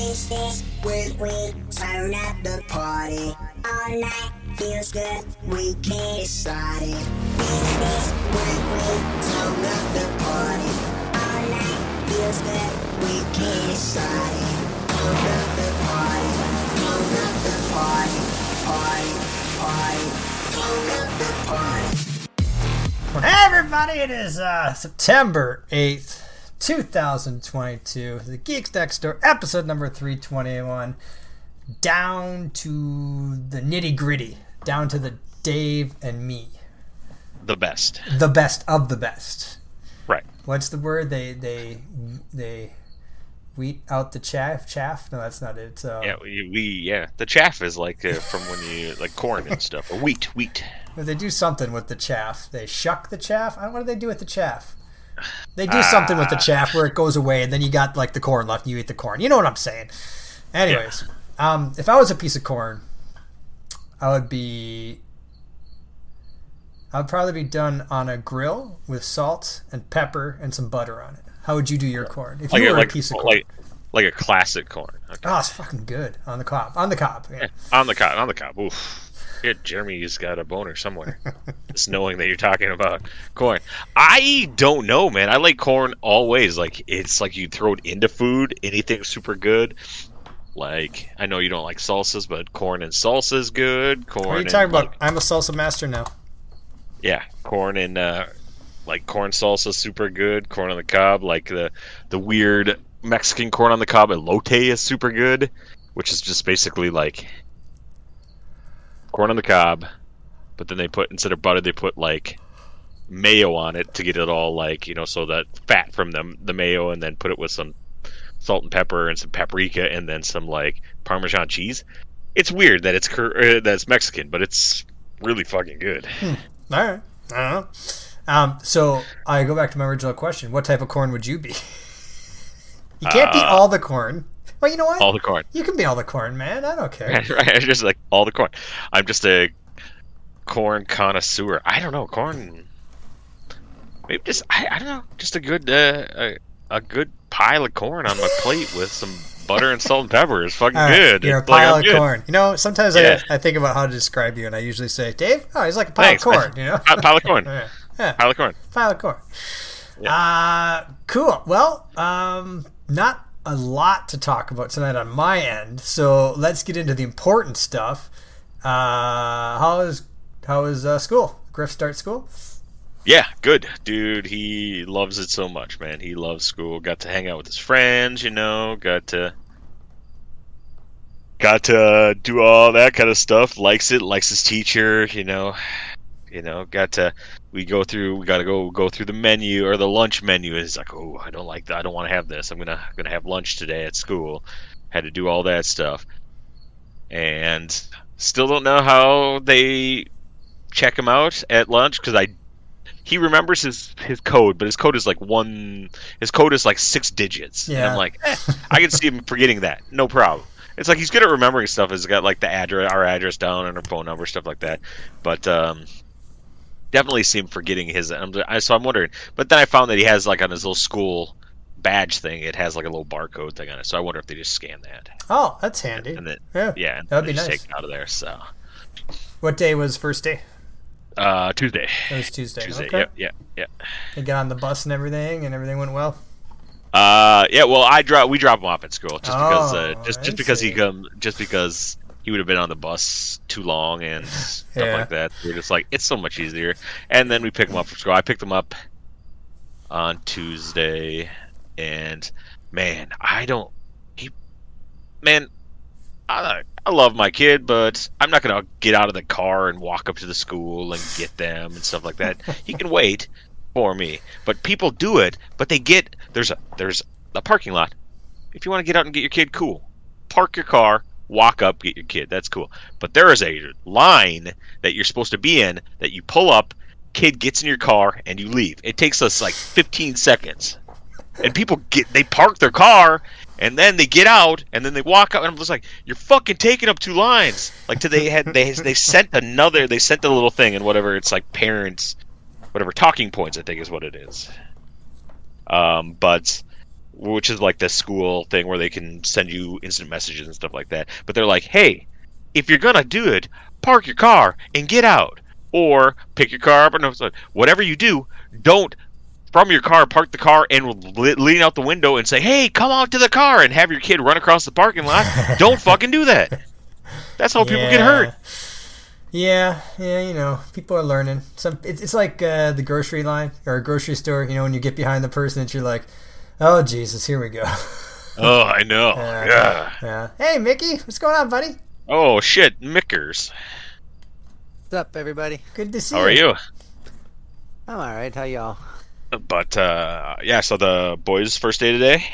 When we turn up the party. All night feels good, we can't start it. Taste this when we turn up the party. All night feels good, we can't start. Turn up the party, turn up the party, party, party, turn up the party. Hey everybody, it is uh, September 8th, 2022. The Geeks Next Door, episode number 321. Down to the nitty gritty, down to the Dave and me. the best. The best of the best. Right. What's the word? They, they, they wheat out the chaff? Chaff? No, that's not it. Uh, Yeah, we, we yeah. The chaff is like uh, from when you like corn and stuff. Or wheat, wheat. But they do something with the chaff. They shuck the chaff. I don't, what do they do with the chaff? They do something with the chaff where it goes away, and then you got like the corn left, and you eat the corn. You know what I'm saying? Anyways, um, if I was a piece of corn, I would be. I would probably be done on a grill with salt and pepper and some butter on it. How would you do your corn? If you Like a, were like, a piece of corn, like like a classic corn. Okay. oh, it's fucking good on the cob. On the cob. Yeah. On the cob, on the cob. Oof. Yeah, Jeremy's got a boner somewhere. Just knowing that you're talking about corn. I don't know, man. I like corn always. Like it's like you throw it into food. Anything super good. Like I know you don't like salsas, but corn and salsa is good. Corn. What are you talking like, about? I'm a salsa master now. Yeah, corn and uh, like corn salsa, super good. Corn on the cob, like the the weird Mexican corn on the cob, elote is super good, which is just basically like corn on the cob, but then they put instead of butter, they put like mayo on it to get it all like you know, so that fat from the the mayo, and then put it with some salt and pepper and some paprika, and then some like Parmesan cheese. It's weird that it's cur- uh, that it's Mexican, but it's really fucking good. All right. I don't know. Um, so I go back to my original question: What type of corn would you be? you can't be Uh, all the corn. Well, you know what? All the corn. you can be all the corn, man. I don't care. right, it's just like all the corn. I'm just a corn connoisseur. I don't know corn. Maybe just I, I don't know, just a good uh, a, a good pile of corn on my plate with some butter and salt and pepper is fucking right, good. You're a It's like, pile of good. corn. You know, sometimes Yeah. I, I think about how to describe you, and I usually say, Dave, oh, he's like a pile Thanks, of corn. You know, Pi- pile of corn. yeah, yeah, Pile of corn. pile of corn. Uh, cool. Well, um, not a lot to talk about tonight on my end, so let's get into the important stuff. Uh, how is how is uh, school? Griff start school? Yeah, good, dude. He loves it so much, man. He loves school. Got to hang out with his friends, you know. Got to got to do all that kind of stuff. Likes it. Likes his teacher, you know. You know, got to. We go through. We got to go go through the menu or the lunch menu. And he's like, oh, I don't like that. I don't want to have this. I'm gonna gonna have lunch today at school. Had to do all that stuff, and still don't know how they check him out at lunch because I he remembers his his code, but his code is like one. His code is like six digits. And Yeah. I'm like, eh, I can see him forgetting that. No problem. It's like he's good at remembering stuff. He's got like the address, our address down, and our phone number, stuff like that. But um, definitely see him forgetting his. I'm, I, so I'm wondering. But then I found that he has like on his little school badge thing, it has like a little barcode thing on it. So I wonder if they just scan that Oh, that's handy. and then Yeah. yeah, and That'd they be nice. take it out of there. So What day was first day? uh, Tuesday. It was Tuesday. Tuesday. Okay. Yep. Yeah. Yeah. You got on the bus and everything, and everything went well. Uh, yeah. Well, I drop we drop him off at school just because uh, Oh, just I just because he see. come just because he would have been on the bus too long and stuff Yeah. like that. We're just like it's so much easier. And then we pick him up from school. I picked him up on Tuesday, and man, I don't. He, man, I I love my kid, but I'm not gonna get out of the car and walk up to the school and get them and stuff like that. he can wait for me, but people do it. But they get there's a there's a parking lot. If you want to get out and get your kid, cool. Park your car, walk up, get your kid. That's cool. But there is a line that you're supposed to be in that you pull up, kid gets in your car, and you leave. It takes us like 15 seconds. And people get they park their car and then they get out and then they walk out and I'm just like, You're fucking taking up two lines. Like to they had they they sent another they sent the little thing and whatever it's like parents whatever talking points I think is what it is. Um, but which is like the school thing where they can send you instant messages and stuff like that. But they're like, hey, if you're gonna do it, park your car and get out, or pick your car up and whatever you do, don't from your car park the car and lean out the window and say, hey, come out to the car and have your kid run across the parking lot. don't fucking do that. That's how people get hurt. Yeah, yeah, you know, people are learning. Some it's, it's like uh, the grocery line or a grocery store. You know, when you get behind the person, and you're like, "Oh Jesus, here we go." oh, I know. Yeah, yeah. yeah. Hey, Mickey, what's going on, buddy? Oh shit, Mickers. What's up, everybody? Good to see How you. How are you? I'm all right. How y'all? But uh, yeah, so the boys' first day today.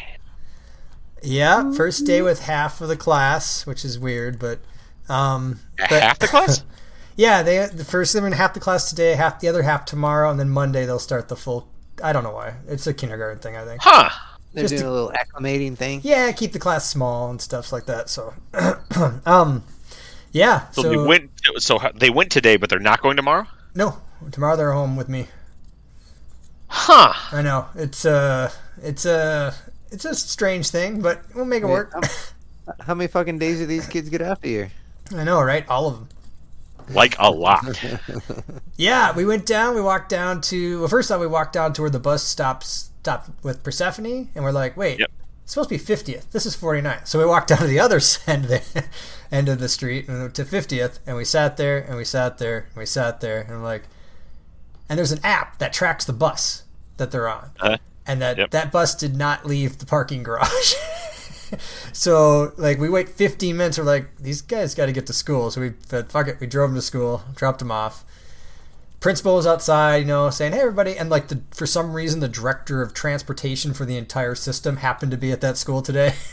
Yeah, first day with half of the class, which is weird, but um, but- Half the class. Yeah, they the first they're in half the class today, half the other half tomorrow, and then Monday they'll start the full. I don't know why. It's a kindergarten thing, I think. huh. They're Just doing to- a little acclimating thing. Yeah, keep the class small and stuff like that. So, um, yeah. So, So, they went. So they went today, but they're not going tomorrow. no, tomorrow they're home with me. Huh. I know it's a it's a it's a strange thing, but we'll make it Yeah, work. I'm- How many fucking days do these kids get after here? I know, right? All of them. Like a lot. Yeah, we went down. We walked down to. Well, first off, we walked down to where the bus stops stopped with Persephone, and we're like, wait, Yep. it's supposed to be 50th. This is 49th. So we walked down to the other end of the end of the street and to 50th, and we sat there and we sat there and we sat there, and I'm like, and there's an app that tracks the bus that they're on, Uh-huh. and that Yep. that bus did not leave the parking garage. so like we wait 15 minutes. We're like, these guys got to get to school. So we said, fuck it. We drove them to school, dropped them off. Principal was outside, you know, saying, "Hey, everybody!" And like, the, for some reason, the director of transportation for the entire system happened to be at that school today.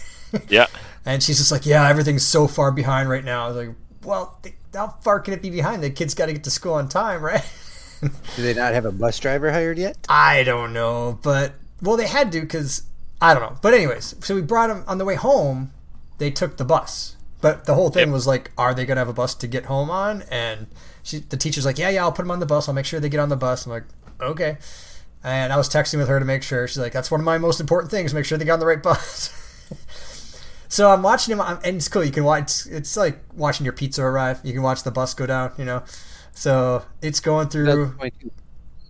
Yeah. and she's just like, "Yeah, everything's so far behind right now." I was like, "Well, th- how far can it be behind? The kids got to get to school on time, right?" Do they not have a bus driver hired yet? I don't know, but well, they had to because I don't know. But anyways, so we brought them on the way home. They took the bus, but the whole thing Yep. was like, are they gonna have a bus to get home on? And she, the teacher's like, yeah, yeah, I'll put them on the bus. I'll make sure they get on the bus. I'm like, okay. And I was texting with her to make sure. She's like, that's one of my most important things. Make sure they got on the right bus. so I'm watching him, I'm- and it's cool. You can watch. It's, it's like watching your pizza arrive. You can watch the bus go down. You know. So it's going through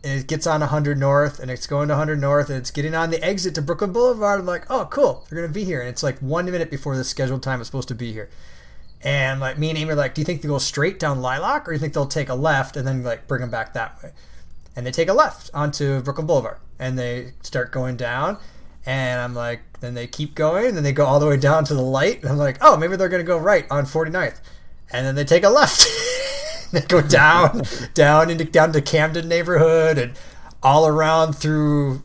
it gets on 100 North, and it's going to 100 North, and it's getting on the exit to Brooklyn Boulevard. I'm like, oh, cool, they're gonna be here, and it's like one minute before the scheduled time it's supposed to be here. And like me and Amy are like, do you think they go straight down Lilac, or do you think they'll take a left and then like bring them back that way? And they take a left onto Brooklyn Boulevard, and they start going down. And I'm like, then they keep going, and then they go all the way down to the light, and I'm like, oh, maybe they're gonna go right on 49th, and then they take a left. they go down, down into down to Camden neighborhood, and all around through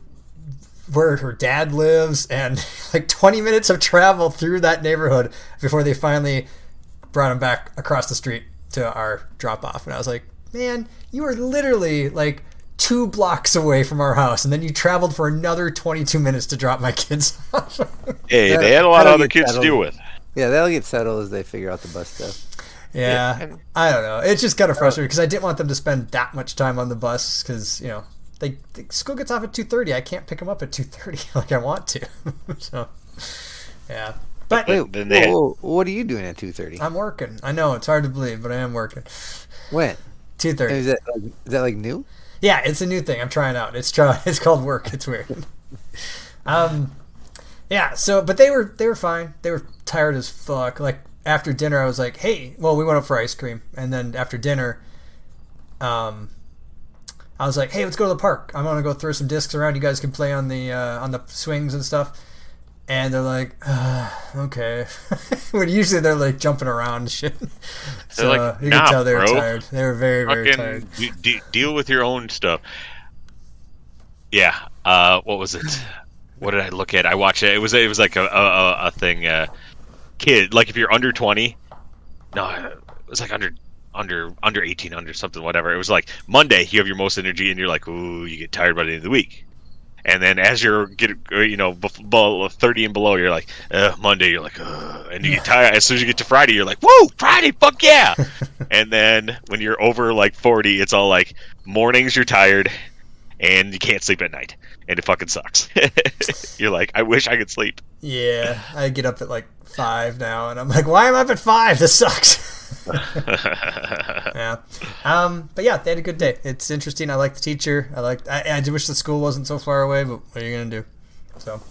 where her dad lives, and like 20 minutes of travel through that neighborhood before they finally brought him back across the street to our drop off. And I was like, man, you are literally like two blocks away from our house, and then you traveled for another 22 minutes to drop my kids off. Hey, they had a lot of other get kids to deal with. Yeah, they'll get settled as they figure out the bus stuff. Yeah, I don't know. It's just kind of frustrating because I didn't want them to spend that much time on the bus because you know they, the school gets off at 2:30. I can't pick them up at 2:30 like I want to. so yeah, but Wait, then they whoa, whoa, what are you doing at two thirty? I'm working. I know it's hard to believe, but I am working. When 2:30. is that? Like, is that like new? Yeah, it's a new thing. I'm trying out. It's try. It's called work. It's weird. um, yeah. So, but they were they were fine. They were tired as fuck. Like after dinner, I was like, "Hey, well, we went up for ice cream, and then after dinner, um, I was like, "Hey, let's go to the park. I'm gonna go throw some discs around. You guys can play on the uh, on the swings and stuff." And they're like, uh, "Okay." when usually they're like jumping around shit. so like, uh, you "Nah, could tell they were bro. tired. They were very very tired. Fucking de- de- deal with your own stuff. Yeah. Uh, what was it? What did I look at? I watched it. It was it was like a a, a- a thing. Kid, like if you're under twenty, no, it was like under under under eighteen, under something, whatever. It was like Monday, you have your most energy, and you're like, ooh, you get tired by the end of the week. And then as you're get uh, you know below thirty and below, you're like uh, Monday, you're like, Ugh. and you get tired. As soon as you get to Friday, you're like, woo, Friday, fuck yeah! and then when you're over like forty, it's all like mornings you're tired, and you can't sleep at night, and it fucking sucks. You're like, I wish I could sleep. Yeah, I get up at like five now, and I'm like, why am I up at five? This sucks. yeah, um, but yeah, they had a good day. It's interesting. I like the teacher. I like. I, I do wish the school wasn't so far away, but what are you gonna do? So,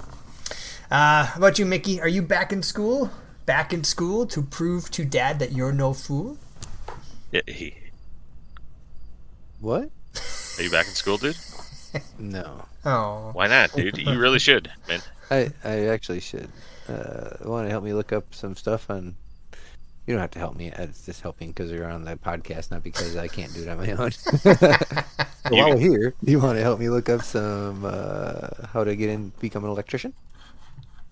uh, how about you, Mickey? Are you back in school? Back in school to prove to Dad that you're no fool? Yeah, he, What? are you back in school, dude? No. Oh, Why not, dude? You really should, man. I, I actually should. Uh, want to help me look up some stuff on. You don't have to help me. It's just helping because you're on the podcast, not because I can't do it on my own. so while we're here, do you want to help me look up some uh, how to get in, become an electrician?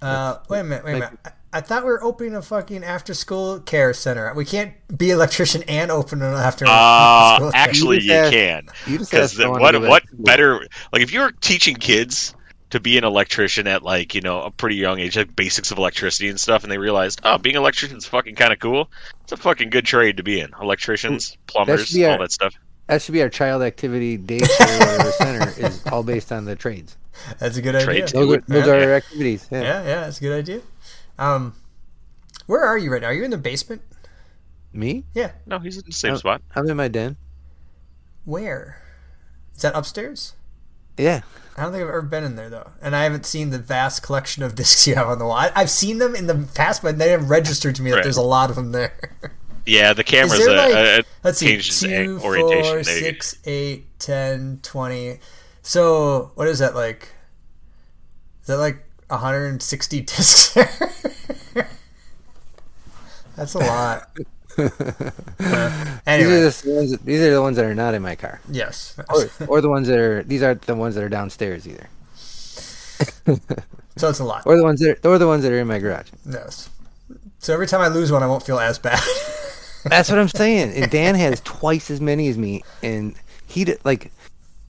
Uh, wait a minute, wait a minute. I, I thought we were opening a fucking after school care center. We can't be electrician and open an after Uh, school care. actually, You you just can. You just Because asked someone to what what better? Like if you're teaching kids to be an electrician at like you know a pretty young age, like basics of electricity and stuff, and they realized, oh, being an electrician is fucking kind of cool. It's a fucking good trade to be in. Electricians, plumbers, be all our- that stuff. That should be our child activity daycare whatever center is all based on the trades. That's a good idea. Trades. Those, are, those Yeah. are our activities. Yeah. Yeah, yeah, that's a good idea. Um, where are you right now? Are you in the basement? Me? Yeah. No, he's in the same Oh. spot. I'm in my den. Where? Is that upstairs? Yeah. I don't think I've ever been in there though, and I haven't seen the vast collection of discs you have on the wall. I, I've seen them in the past, but they haven't registered to me that Right. there's a lot of them there. Yeah, the camera's there, a, like- a, a Let's see, changes two, orientation. four, There six, eight, 10, 20. So what is that like? Is that like 160 discs? That's a lot. Uh, These are, the ones that, these are the ones that are not in my car. yes. Or, or the ones that are these aren't the ones that are downstairs either. So it's a lot. Or the ones that are, or the ones that are in my garage. Yes. So every time I lose one, I won't feel as bad. That's what I'm saying. And Dan has twice as many as me, and he did like.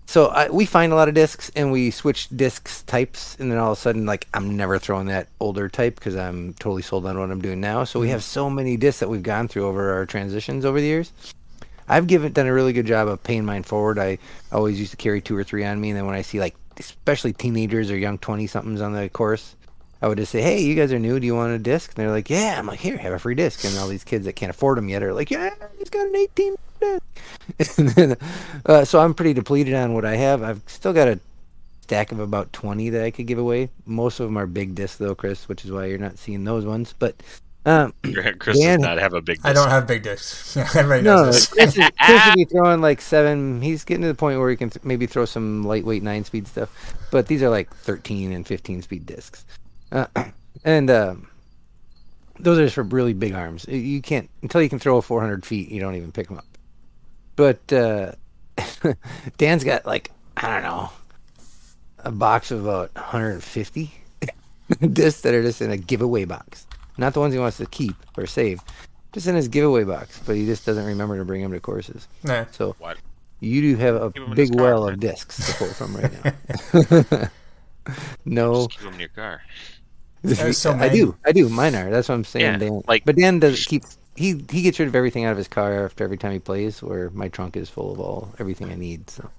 So I, we find a lot of discs, and we switch discs types, and then all of a sudden, like I'm never throwing that older type because I'm totally sold on what I'm doing now. So we mm-hmm. have so many discs that we've gone through over our transitions over the years. I've given done a really good job of paying mine forward. I always used to carry two or three on me, and then when I see like especially teenagers or young twenty somethings on the course, I would just say, "Hey, you guys are new. Do you want a disc?" And they're like, "Yeah." I'm like, "Here, have a free disc." And all these kids that can't afford them yet are like, "Yeah, he's got an 18 disc." and then, uh, so I'm pretty depleted on what I have. I've still got a stack of about 20 that I could give away. Most of them are big discs, though, Chris, which is why you're not seeing those ones. But um, Chris Dan- does not have a big. I don't have big discs. Everybody knows no, this. Chris, is, Chris would be throwing like seven. He's getting to the point where he can th- maybe throw some lightweight nine speed stuff, but these are like 13 and 15 speed discs, uh, and um, those are just for really big arms. You can't until you can throw 400 feet. You don't even pick them up. But uh, Dan's got like I don't know a box of about 150 discs that are just in a giveaway box, not the ones he wants to keep or save just in his giveaway box, but he just doesn't remember to bring them to courses. Nah. Uh, So What? you do have a Keep 'em in his big car, well man. of discs to pull from right now. no, Just keep them in your car. There's so many. I do, I do. Mine are. That's what I'm saying, Yeah, Dan. like- but Dan does keep. He he gets rid of everything out of his car after every time he plays. Where my trunk is full of all everything I need. So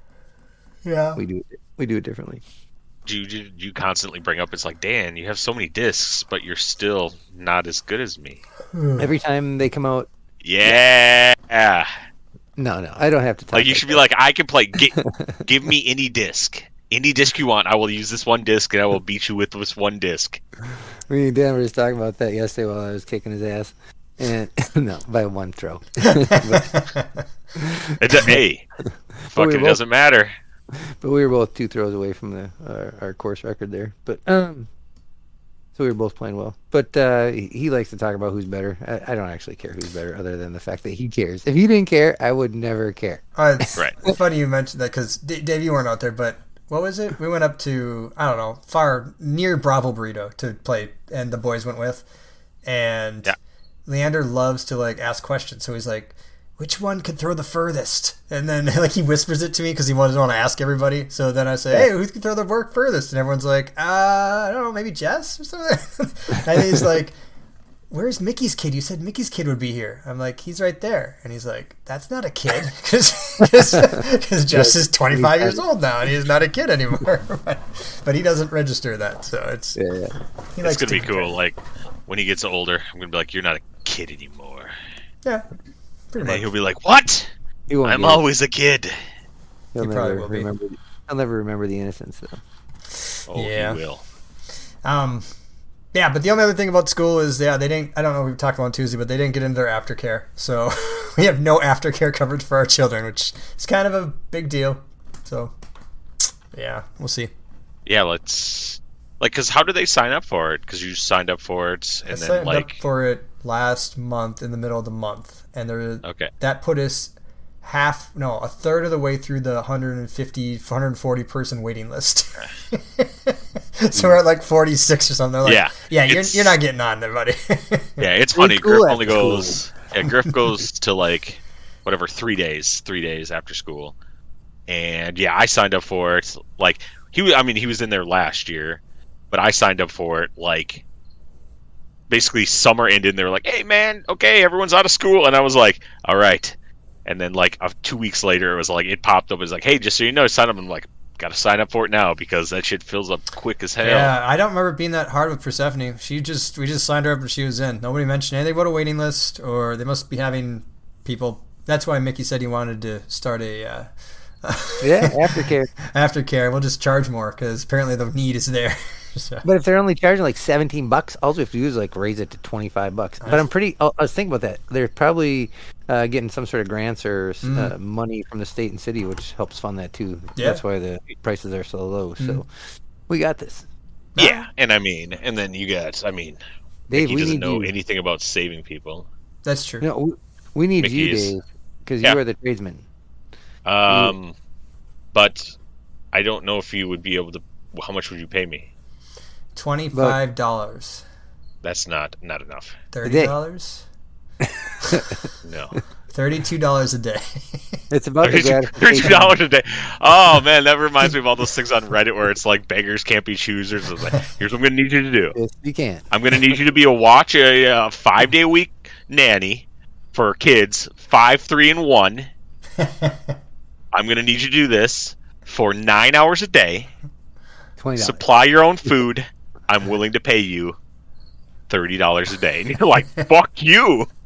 Yeah. we do it. We do it differently. Do you, do you constantly bring up? It's like Dan, you have so many discs, but you're still not as good as me. Every time they come out, Yeah. no, no, I don't have to. Talk Like you should be like, I can play. Get, give me any disc, any disc you want. I will use this one disc, and I will beat you with this one disc. Me and Dan were just talking about that yesterday while I was kicking his ass, and no, by one throw. It, do- hey, fucking both- doesn't matter. But we were both two throws away from the our, our course record there. But um, so we were both playing well. But uh, he, he likes to talk about who's better. I, I don't actually care who's better, other than the fact that he cares. If he didn't care, I would never care. Uh, it's Right. funny you mentioned that because Dave, you weren't out there, but what was it? We went up to I don't know, far near Bravo Burrito to play, and the boys went with, and Yeah. Leander loves to like ask questions, so he's like, "Which one could throw the furthest?" And then like he whispers it to me because he doesn't want to ask everybody. So then I say, "Hey, who can throw the work furthest?" And everyone's like, "Uh, I don't know, maybe Jess or something." and he's like. Where's Mickey's kid? You said Mickey's kid would be here. I'm like, he's right there. And he's like, that's not a kid. Because Jess is 25 years old now and he's not a kid anymore. but, but he doesn't register that. So it's, Yeah, yeah. he It's likes gonna be to cool. Like when he gets older, I'm gonna be like, "You're not a kid anymore," Yeah. Pretty and much. he'll be like, "What? He won't I'm get it. always a kid." He'll He probably never will be. remember. I'll never remember the innocence though. Oh, Yeah. he will. Um, yeah, but the only other thing about school is, yeah, they didn't. I don't know. if We talked about on Tuesday, but they didn't get into their aftercare, so we have no aftercare coverage for our children, which is kind of a big deal. So, yeah, we'll see. Yeah, let's like, cause how do they sign up for it? Cause you signed up for it, I then signed like, up for it last month in the middle of the month, and there okay, that put us half, no, a third of the way through the 150, 140 person waiting list. so we're at like 46 or something. Like, Yeah, yeah, you're, you're not getting on there, buddy. yeah, it's Free funny. school Griff only school. goes. Yeah, Griff goes to like whatever three days, three days after school, and yeah, I signed up for it. Like he, wa- I mean, he was in there last year, but I signed up for it like basically summer ended. and They were like, "Hey, man, okay, everyone's out of school," and I was like, "All right." And then like uh, two weeks later, it was like it popped up. It was like, "Hey, just so you know, sign up." I'm like, "Got to sign up for it now because that shit fills up quick as hell." Yeah, I don't remember being that hard with Persephone. She just we just signed her up and she was in. Nobody mentioned anything about a waiting list, or they must be having people. That's why Mickey said he wanted to start a uh, Yeah, aftercare. aftercare. We'll just charge more because apparently the need is there. so, But if they're only charging like seventeen bucks, all we have to do is like raise it to twenty five bucks. But I'm pretty. I was thinking about that. They're probably uh, getting some sort of grants or uh, money from the state and city, which helps fund that too. Yeah. That's why the prices are so low. So we got this, Yeah, and I mean, and then you got, I mean, Dave. he we doesn't know you. anything about saving people. that's true. No, we, we need Mickey you, is- Dave, because Yeah. you are the tradesman. Um, but I don't know if you would be able to. How much would you pay me? Twenty five dollars, That's not not enough. thirty dollars, No, thirty two dollars a day. It's about the thirty gratification. dollars a day. Oh man, that reminds me of all those things on Reddit where it's like beggars can't be choosers. It's like, here's what I'm gonna need you to do. Yes, you can. I'm gonna need you to be a watch a, uh five day week nanny for kids five, three, and one. I'm gonna need you to do this for nine hours a day. Twenty dollars. Supply your own food. I'm willing to pay you thirty dollars a day. And you're like, fuck you.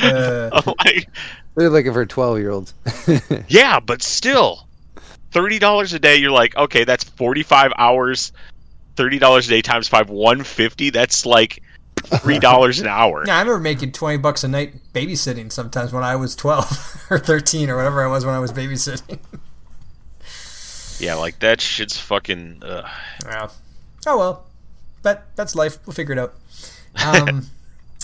Uh, like, They're looking for twelve year olds. yeah, but still, thirty dollars a day. You're like, okay, that's forty five hours. Thirty dollars a day times five, one fifty. That's like three dollars an hour. yeah, I remember making twenty bucks a night babysitting sometimes when I was twelve or thirteen or whatever I was when I was babysitting. Yeah, like that shit's fucking. Uh, Yeah. Oh well, but that's life. We'll figure it out. Um,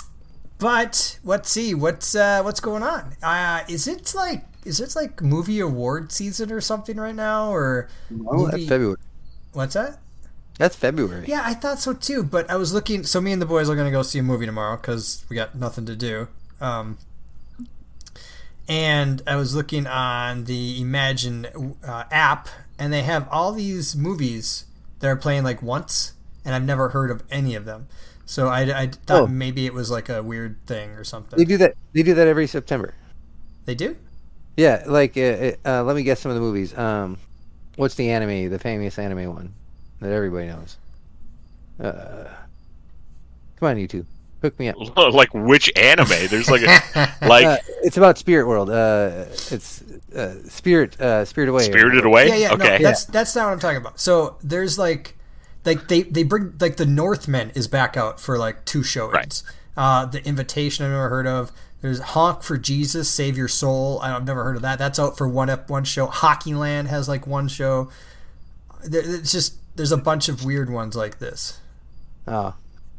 but let's see what's uh, what's going on. Uh, is it like is it like movie award season or something right now, or Oh, that's movie- February. what's that? That's February. Yeah, I thought so too. But I was looking. So me and the boys are gonna go see a movie tomorrow because we got nothing to do. Um, and I was looking on the Emagine uh, app, and they have all these movies that are playing like once, and I've never heard of any of them. So I, I thought Oh. maybe it was like a weird thing or something. They do that. They do that every September. They do? Yeah, like uh, uh, let me guess some of the movies. Um, what's the anime, the famous anime one that everybody knows? Uh, come on, you two, hook me up. like which anime? There's like a like Uh, it's about Spirit World. Uh, it's uh, Spirit, uh, Spirit Away. or Spirited. Away. Yeah, yeah. okay. No, that's that's not what I'm talking about. So there's like, like they they bring like the Northmen is back out for like two showings. Right. Uh, the Invitation I've never heard of. There's Honk for Jesus, Save Your Soul. I've never heard of that. That's out for one ep- one show. Hockeyland has like one show. There, it's just there's a bunch of weird ones like this. Oh,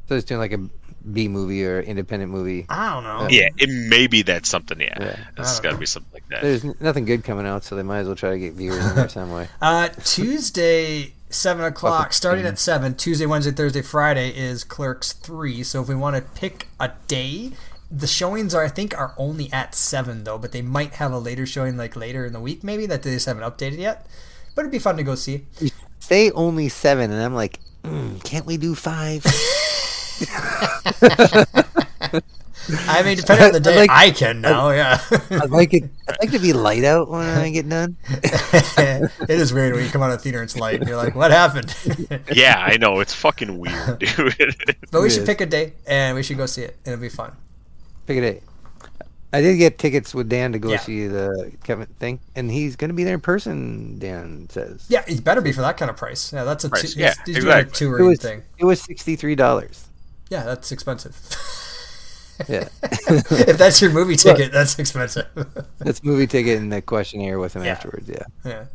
so it's doing like a B movie or independent movie. I don't know. yeah, it maybe that's something. Yeah, Yeah. it's I got to be something like that. There's nothing good coming out, so they might as well try to get viewers in there some way. Uh, Tuesday, seven o'clock, starting at seven. Tuesday, Wednesday, Thursday, Friday is Clerks three. So if we want to pick a day, the showings are I think are only at seven though, but they might have a later showing like later in the week maybe that they just haven't updated yet. But it'd be fun to go see. Say only seven, and I'm like, mm, can't we do five? I mean, depending on the day, like- I can now. Yeah, I'd like it. I'd like to be light out when I get done. it is weird when you come out of theater and it's light. And you're like, what happened? Yeah, I know it's fucking weird, dude. but we It should is. pick a day and we should go see it. and It'll be fun. Pick a day. I did get tickets with Dan to go Yeah. see the Kevin thing, and he's going to be there in person. Dan says. Yeah, he better be for that kind of price. Yeah, that's a Price, two, yeah, he's, he's doing a exactly. It touring was thing. it was sixty three dollars. Yeah, that's expensive. Yeah, if that's your movie ticket, that's expensive. that's movie ticket and the questionnaire with him Yeah. afterwards. Yeah, yeah.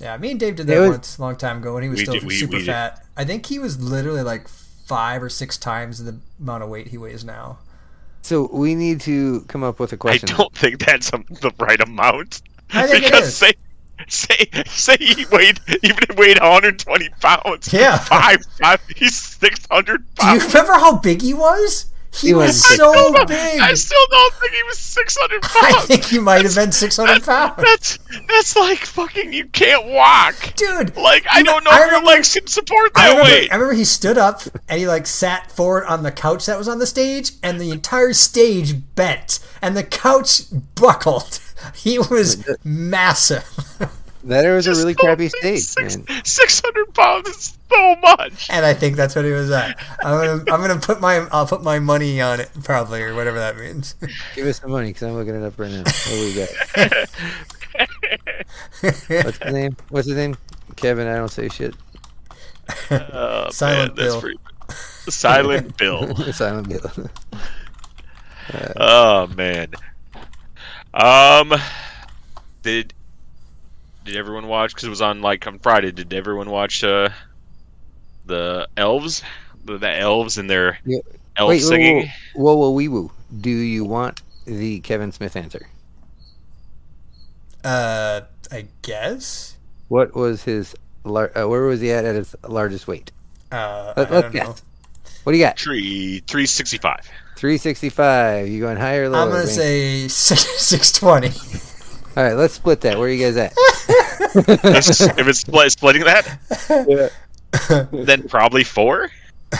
Yeah, me and Dave did that was- once a long time ago when he was still did- we- super we did. fat. I think he was literally like five or six times the amount of weight he weighs now. so we need to come up with a question. I don't think that's the right amount. I think because is. say say say he weighed even weighed 120 pounds. Yeah. five five. He's 600 Do you remember how big he was? He, He was, was big. so big. I still don't think he was 600 pounds. I think he might have been 600 pounds. That's that's like fucking. You can't walk. Dude, Like I don't know I if your remember- legs can support I that remember, weight. I remember he stood up and he like sat forward on the couch that was on the stage, and the entire stage bent, and the couch buckled. He was massive. That was a really crappy think stage, six- man. 600 pounds is so much. and I think that's what he was at. I'm gonna, I'm gonna put my, I'll put my money on it probably, or whatever that means. Give us some money because I'm looking it up right now. What do we got? What's his name? What's his name? Kevin. I don't say shit. Oh, Silent man, that's Bill. pretty- Silent Bill. Silent Bill. Oh man. Um, did did everyone watch? Because it was on like on Friday. Did everyone watch uh the elves? The, the elves and their Yeah. elf Wait, whoa, singing. whoa, whoa, whoa, wee woo. Do you want the Kevin Smith answer? Uh, I guess. What was his? Lar- uh, where was he at at his largest weight? Uh, Let- I let's don't know. What do you got? Tree three sixty five. Three sixty-five. You going higher or lower? I'm gonna Wayne? say six six twenty. All right, let's split that. Where are you guys at? if it's split, splitting that, then probably four.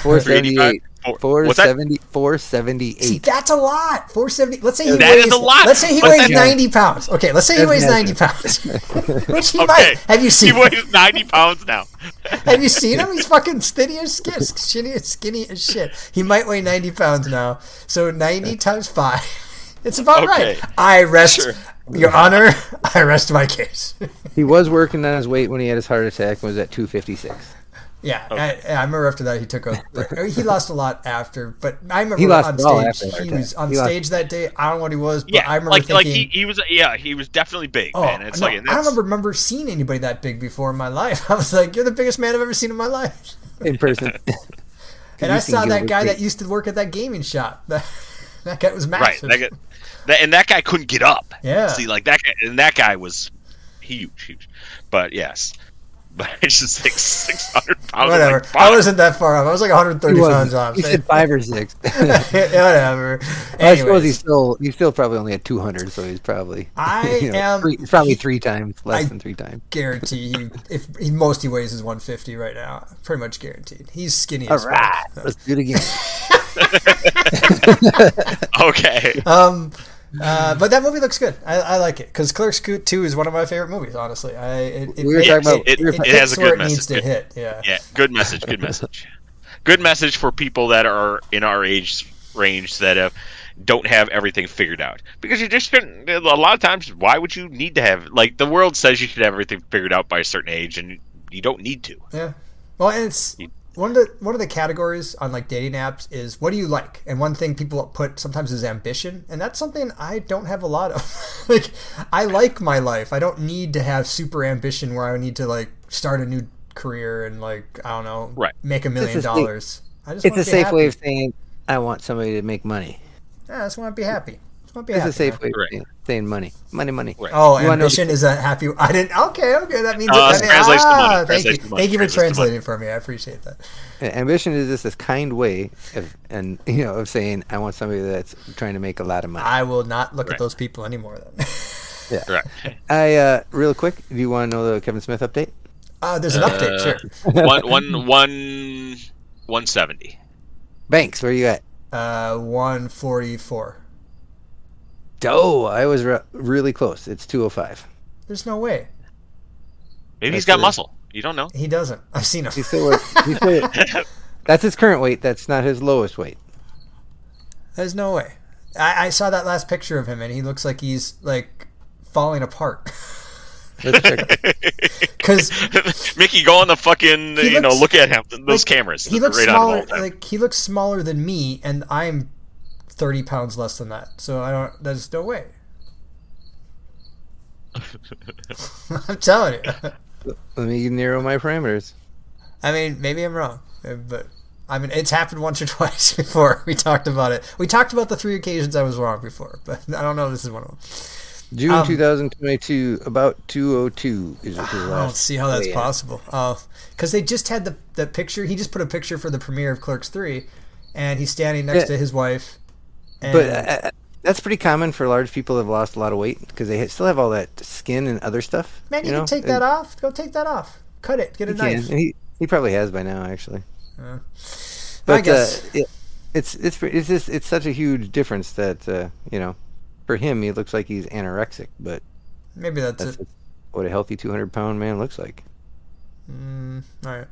Four For 85? Four, Four what's that? seventy. Four See, that's a lot. Four seventy. Let's say he That weighs. is a lot, Let's say he but weighs that's- ninety pounds. Okay, let's say he weighs ninety pounds. Which he Okay. might. Have you seen He seen? weighs ninety pounds now. Have you seen him? He's fucking skinny as skin, skinny, as skinny as shit. He might weigh ninety pounds now. So ninety times five. It's about Okay. right. I rest, Sure. Your Honor. I rest my case. He was working on his weight when he had his heart attack. and Was at two fifty-six. Yeah, I, I remember after that he took a. He lost a lot after, but I remember He lost on it all stage. after He was on He lost- stage that day. I don't know what he was, but Yeah, I remember like thinking. like he, he was yeah he was definitely big Oh, man. It's no, like I don't remember remember seeing anybody that big before in my life. I was like, "You're the biggest man I've ever seen in my life." in person. And I saw that guy look that used to work at that gaming shop. That, that guy was right. massive. That guy, that, and that guy couldn't get up. Yeah. See, like that guy, and that guy was huge, huge. But yes, but it's just like six hundred pounds. Whatever. Like, I wasn't that far off. I was like 130 He pounds off. He said five or six. Whatever. I suppose Anyways, he's still he's still probably only at two hundred, so he's probably I you know, am- three, probably three times less I- than three times. guarantee he, if he most he weighs is 150 right now. Pretty much guaranteed. He's skinny All as fuck. right, let's do it again. okay. Um, uh, but that movie looks good. I, I like it because Clerks 2 is one of my favorite movies. Honestly, I it, it, We were it- talking about- it, we were it, it has a good it needs message. to hit. Yeah. Yeah, good message. Good message. good message for people that are in our age range that have don't have everything figured out because you just couldn't a lot of times why would you need to have like the world says you should have everything figured out by a certain age and you don't need to Yeah. Well, and it's one of the one of the categories on like dating apps is what do you like? And one thing people put sometimes is ambition, and that's something I don't have a lot of. like I like my life. I don't need to have super ambition where I need to like start a new career and like I don't know, Right. make a million dollars. I just It's a safe happy. way of saying I want somebody to make money. Yeah, I just want to be happy. Just want to be It's happy. a safe way of Right. saying- saying money, money, money. Right. Oh, You wanna know ambition is a happy. I didn't. Okay, okay. That means. Uh, that means translation to money, ah, thank you. to money, Thank you for translation to money. translating for me. I appreciate that. Yeah, Ambition is just this kind way of, and you know, of saying I want somebody that's trying to make a lot of money. I will not look at those people anymore. Then. Yeah. Right I uh, real quick, do you want to know the Kevin Smith update? Uh, there's an update, Uh, sure. one one one one seventy Banks, where you at? Uh, 144. Oh, I was re- really close. It's 205. There's no way. Maybe he's That's got the- muscle. You don't know. He doesn't. I've seen him. He's still, he's still That's his current weight. That's not his lowest weight. There's no way. I, I saw that last picture of him, and he looks like he's like falling apart. Because Mickey, go on the fucking. He you know, look at him. Those like, cameras. he looks right on him all smaller. Like he looks smaller than me, and I'm thirty pounds less than that. So I don't. There's no way. I'm telling you. Let me narrow my parameters. I mean, maybe I'm wrong, uh, but I mean, it's happened once or twice before. We talked about it. We talked about the three occasions I was wrong before, but I don't know. if This is one of them. June Um, 2022, about 202 is his I don't see how that's weight. possible. Oh, because they just had the the picture. He just put a picture for the premiere of Clerks Three, and he's standing next Yeah. to his wife. And But uh, uh, that's pretty common for large people that have lost a lot of weight because they still have all that skin and other stuff. man, you, you know? can take that off. Go take that off. Cut it. Get a knife. He, he probably has by now, actually. I But guess. uh, it, it's it's it's just it's such a huge difference that uh, you know, for him he looks like he's anorexic, but Maybe that's, that's it. what a healthy 200 pound man looks like. Mm, all right.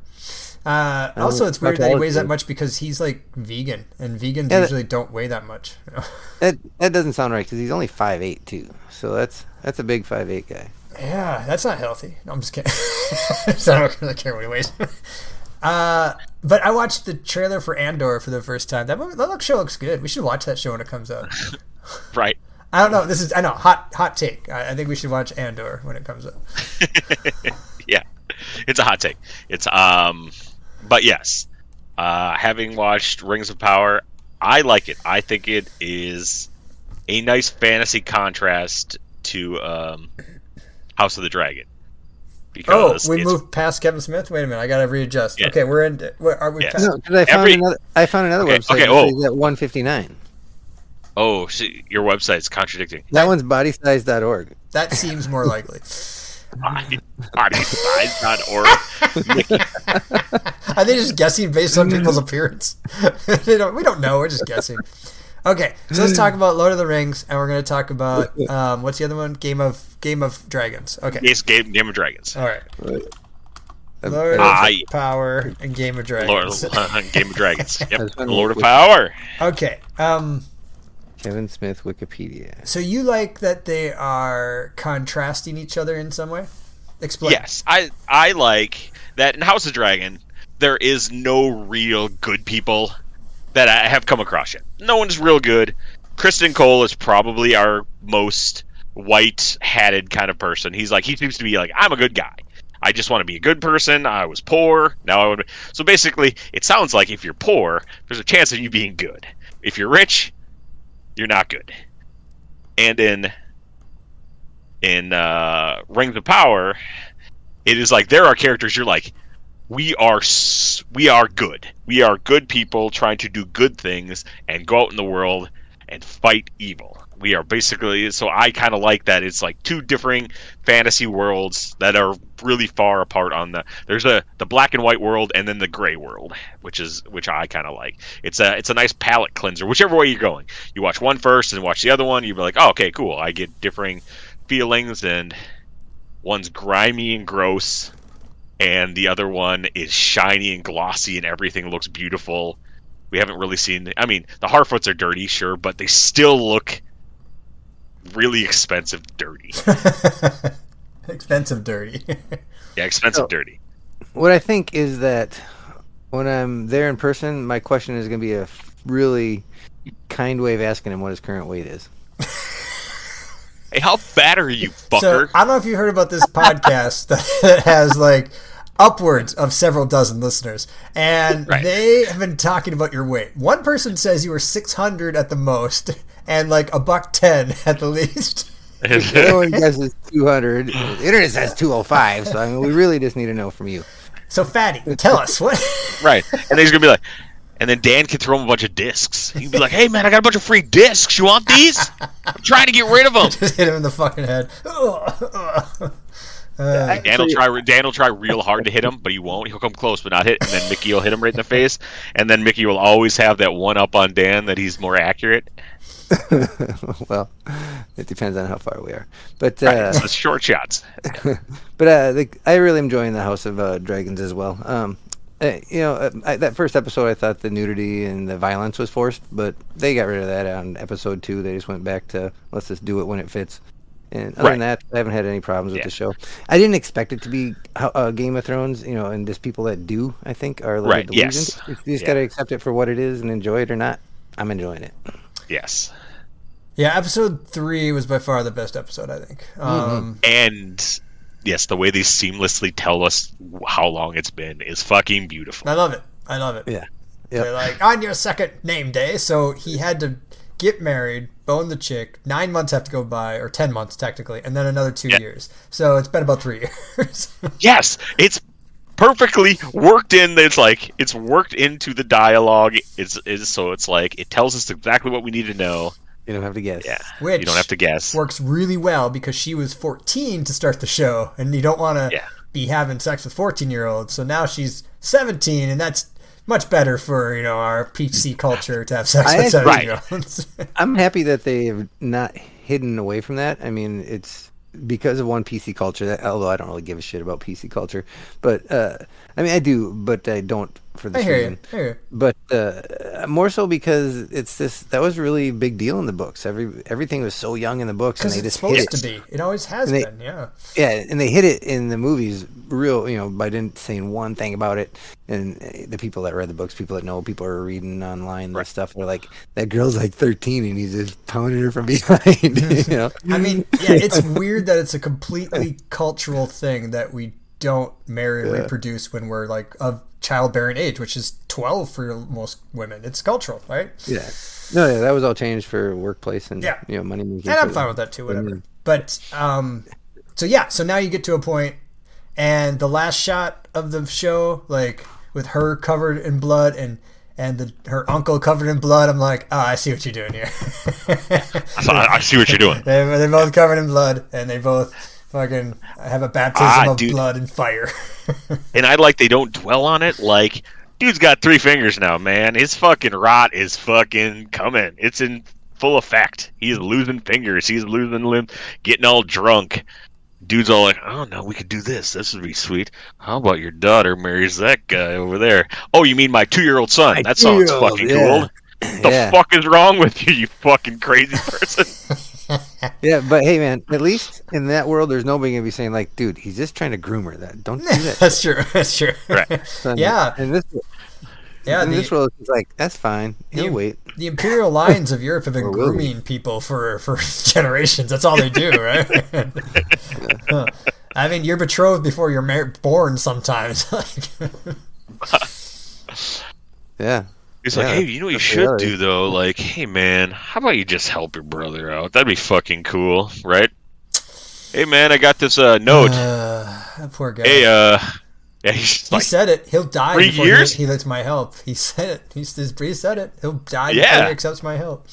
Uh, also, it's weird that he weighs that much because he's like vegan, and vegans Yeah, that- usually don't weigh that much. That that doesn't sound right because he's only 5'8", too. So that's that's a big 5'8", guy. yeah, that's not healthy. No, I'm just kidding. So I don't really care what he weighs. Uh, but I watched the trailer for Andor for the first time. That movie, that look, show looks good. We should watch that show when it comes out. right. I don't know. This is I know hot hot take. I, I think we should watch Andor when it comes out. yeah, it's a hot take. It's um, but yes, uh, having watched Rings of Power, I like it. I think it is a nice fantasy contrast to um, House of the Dragon. Oh, we moved past Kevin Smith. Wait a minute, I gotta readjust. Yeah. Okay, we're in. Where are we? Yes. past- No, 'cause I found Every- another. I found another Okay, website. okay, oh. at 159. Oh, see, your website's contradicting. That one's bodysize.org. That seems more likely. Bodysize.org. Are they just guessing based on people's appearance? they don't. We don't know. We're just guessing. Okay, so let's talk about Lord of the Rings, and we're going to talk about um, what's the other one? Game of Game of Dragons. Okay, It's Game, Game of Dragons. all right. Right. Lord of I- Power and Game of Lord, Dragons. Game of Dragons. Yep. Lord of Power. Okay, um, Kevin Smith Wikipedia. so you like that they are contrasting each other in some way? Explain. Yes, I I like that in House of Dragon. There is no real good people that I have come across yet. No one's real good. Criston Cole is probably our most white-hatted kind of person. He's like he seems to be like I'm a good guy. I just want to be a good person. I was poor. Now I would. So basically, it sounds like if you're poor, there's a chance of you being good. If you're rich, you're not good. And in in uh, Rings of Power, it is like there are characters you're like, we are we are good. We are good people trying to do good things and go out in the world and fight evil. We are basically so I kind of like that. It's like two differing fantasy worlds that are really far apart. On the there's a the black and white world and then the gray world, which is which I kind of like. It's a it's a nice palate cleanser. Whichever way you're going, you watch one first and watch the other one. You'll be like, oh, okay, cool. I get differing feelings and one's grimy and gross and the other one is shiny and glossy and everything looks beautiful we haven't really seen i mean the harfoots are dirty sure but they still look really expensive dirty Expensive, dirty. yeah expensive So- dirty What I think is that when I'm there in person, my question is going to be a really kind way of asking him what his current weight is. hey how fat are you fucker? so fucker I don't know if you heard about this podcast that has like upwards of several dozen listeners, and Right. they have been talking about your weight. One person says you were six hundred at the most, and like a buck ten at the least. Everyone guesses 200. The internet says 205, so I mean, we really just need to know from you. So, fatty, tell us what. right and then he's gonna be like and then Dan can throw him a bunch of discs. He'd be like, "Hey man, I got a bunch of free discs. You want these? I'm trying to get rid of them." Just hit him in the fucking head. Uh, Dan will try. Dan will try real hard to hit him, but he won't. He'll come close, but not hit. And then Mickey will hit him right in the face. And then Mickey will always have that one up on Dan that he's more accurate. well, it depends on how far we are. But uh, it's the short shots. but uh, the, I really am enjoying the House of uh, Dragons as well. Um, uh, you know, uh, I, that first episode, I thought the nudity and the violence was forced, but they got rid of that on episode two. They just went back to let's just do it when it fits. And other than that, I haven't had any problems with Yeah. the show. I didn't expect it to be uh, Game of Thrones, you know, and just people that do, I think, are a little Right, yes. You just Yeah. got to accept it for what it is and enjoy it or not. I'm enjoying it. Yes. yeah, episode three was by far the best episode. I think. Um, And yes, the way they seamlessly tell us how long it's been is fucking beautiful. I love it. I love it. Yeah. They're like on your second name day, so he had to get married, bone the chick. Nine months have to go by, or ten months technically, and then another two Yeah. years. So it's been about three years. Yes, it's perfectly worked in. It's like it's worked into the dialogue. It's, it's so it's like it tells us exactly what we need to know. You don't have to guess. Yeah, Which you don't have to guess. Works really well because she was 14 to start the show, and you don't want to Yeah. be having sex with 14 year olds. So now she's 17, and that's much better for you know our PC culture to have sex I with actually- 17 year olds. I'm happy that they've not hidden away from that. I mean, it's because of one PC culture. Although I don't really give a shit about PC culture, but uh, I mean, I do, but I don't for I this hear reason. you. I hear you. But uh, more so because it's this that was really a big deal in the books. Every everything was so young in the books, and they it's just hit supposed it. to be. It always has they- been. Yeah. Yeah, and they hit it in the movies, real, you know, by didn't saying one thing about it. And uh, the people that read the books, people that know, people are reading online and stuff. They're like, that girl's like 13, and he's just pounding her from behind. you know, I mean, yeah, it's weird that it's a completely cultural thing that we don't marry and Yeah. reproduce when we're like of childbearing age, which is 12 for most women. It's cultural, right? yeah, no, yeah, that was all changed for workplace and Yeah. you know money making. And I'm for- fine with that too, whatever. Mhm. But um, so yeah, so now you get to a point, and the last shot of the show, like with her covered in blood and and the, her uncle covered in blood, I'm like, oh, I see what you're doing here. So I, I see what you're doing. they they're both covered in blood, and they both fucking have a baptism Ah, of dude. blood and fire. And I like they don't dwell on it. Like, dude's got three fingers now, man. His fucking rot is fucking coming. It's in full effect. He's losing fingers. He's losing limb. Getting all drunk. Dude's all like, "Oh no, we could do this. This would be sweet. How about your daughter marries that guy over there? Oh, you mean my two-year-old son? My that sounds fucking yeah. cool. The Yeah. fuck is wrong with you, you fucking crazy person? Yeah, but hey, man, at least in that world, there's nobody gonna be saying like, "Dude, he's just trying to groom her." That don't do that. that's true. That's true. Right. son. Yeah. and this, Yeah, in the- this world, it's like that's fine. He'll the- wait. The imperial lions of Europe have been Or will we? grooming people for for generations. That's all they do, right? Huh. I mean, you're betrothed before you're mar- born. Sometimes, like, Yeah, He's Yeah, like, hey, you know what you should reality. do though? Like, hey man, how about you just help your brother out? That'd be fucking cool, right? Hey man, I got this uh note. uh, that poor guy. hey, uh, yeah, he's he like, said it. He'll die Three before years? he, he lets my help. He said it. He's, s- he said it. He'll die Yeah. before he accepts my help.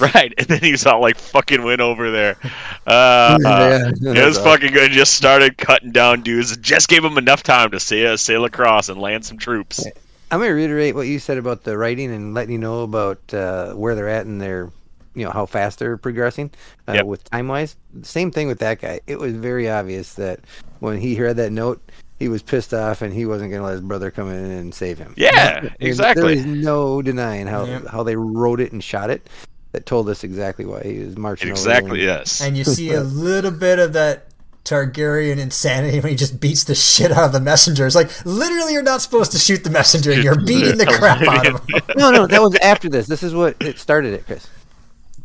right, and then he's all like, fucking went over there. Uh, Yeah, it was fucking good. Just started cutting down dudes. Just gave him enough time to sail, sail across and land some troops. I'm gonna reiterate what you said about the writing and letting you know about uh, where they're at and their, you know, how fast they're progressing uh, Yep. with time wise. Same thing with that guy. It was very obvious that when he read that note, he was pissed off and he wasn't gonna let his brother come in and save him. Yeah, There- exactly. There is no denying how Yep. how they wrote it and shot it. That told us exactly why he was marching. over Exactly, yes. And you see a little bit of that Targaryen insanity when he just beats the shit out of the messenger. It's like literally, you're not supposed to shoot the messenger. and You're beating the crap out of him. No, no, that was after this. This is what it started it, Chris.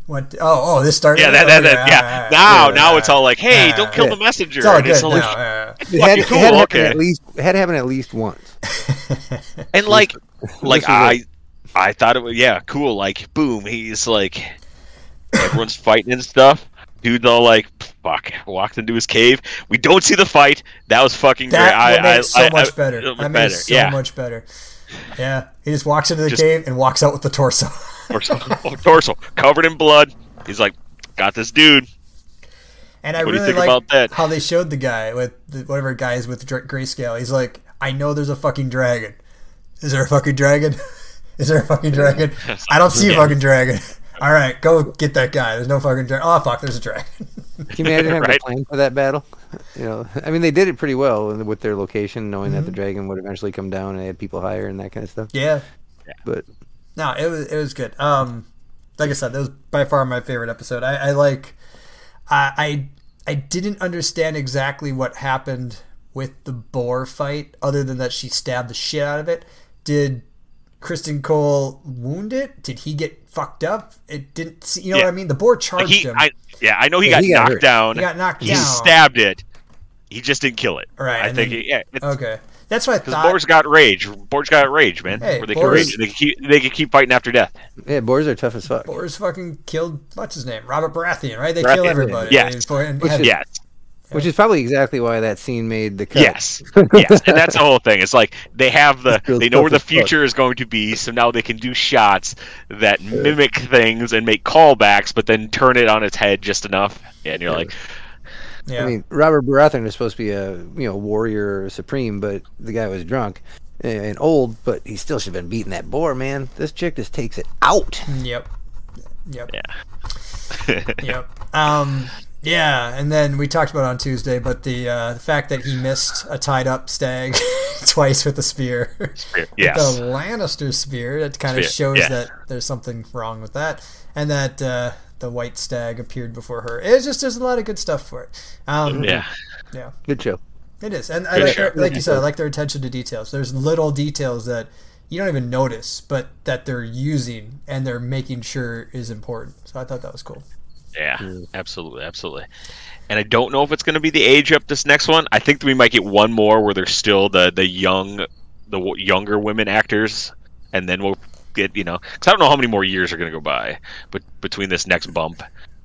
What? Oh, oh, this started. Yeah, that, that, oh, that, yeah. Now, now it's all like, hey, yeah, don't kill yeah. the messenger. It's all And good all now. like, yeah. It had, it cool, had happened okay. at least it had happened at least once. And like, like I. I thought it was yeah, cool. Like, boom, he's like, everyone's fighting and stuff. Dude's all like, fuck, walked into his cave. We don't see the fight. That was fucking That great. I, would I, so I- much I- better. it That made better. so yeah. much better. Yeah, he just walks into the Just- cave and walks out with the torso. torso, oh, torso covered in blood. He's like, got this dude. And I What do you really think like about that? how they showed the guy with the, whatever guy is with the grayscale. He's like, I know there's a fucking dragon. Is there a fucking dragon? is there a fucking dragon? I don't see a fucking dragon. All right, go get that guy. There's no fucking dragon. Oh fuck, there's a dragon. Can you imagine having Right. a plan for that battle? You know, I mean, they did it pretty well with their location, knowing that Mm-hmm. the dragon would eventually come down and they had people higher and that kind of stuff. yeah, But No, it was it was good. Um, like I said, that was by far my favorite episode. I, I like, I, I I didn't understand exactly what happened with the boar fight, other than that she stabbed the shit out of it. Did Criston Cole wound it? Did he get fucked up? It didn't. See, you know Yeah. what I mean? The boar charged He, him. I, yeah, I know he Yeah, got he got knocked hurt. down. He got knocked He down. stabbed it. He just didn't kill it. Right, I think. then- he- yeah. It's, okay, that's what I Because thought. boars got rage. Boars got rage, man. Hey, Where they boars- can rage, they can keep they can keep fighting after death. yeah, boars are tough as fuck. Boars fucking killed what's his name? Robert Baratheon, right? They Baratheon, kill everybody. yes. And for- and Which had- is- Yes, Which is probably exactly why that scene made the cut. yes, yes, and that's the whole thing. It's like they have the they know where the tough fuck. future is going to be, so now they can do shots that mimic things and make callbacks, but then turn it on its head just enough. And you're like, yeah. I mean, Robert Baratheon is supposed to be a you know warrior supreme, but the guy was drunk and old, but he still should have been beating that boar, man. This chick just takes it out. Yep. Yep. yeah, Yep. Um. Yeah, and then we talked about it on Tuesday, but the uh, the fact that he missed a tied up stag twice with a spear, yes, the Lannister spear, that kind of shows yeah. that there's something wrong with that, and that uh, the white stag appeared before her. It's just there's a lot of good stuff for it. Um, yeah, yeah, Good show. it is, and I like, show. like you said, I like their attention to details. There's little details that you don't even notice, but that they're using and they're making sure is important. So I thought that was cool. Yeah, hmm. absolutely, absolutely. And I don't know if it's going to be the age up this next one. I think we might get one more where there's still the the young, the w- younger women actors, and then we'll get you know. Because I don't know how many more years are going to go by, but between this next bump,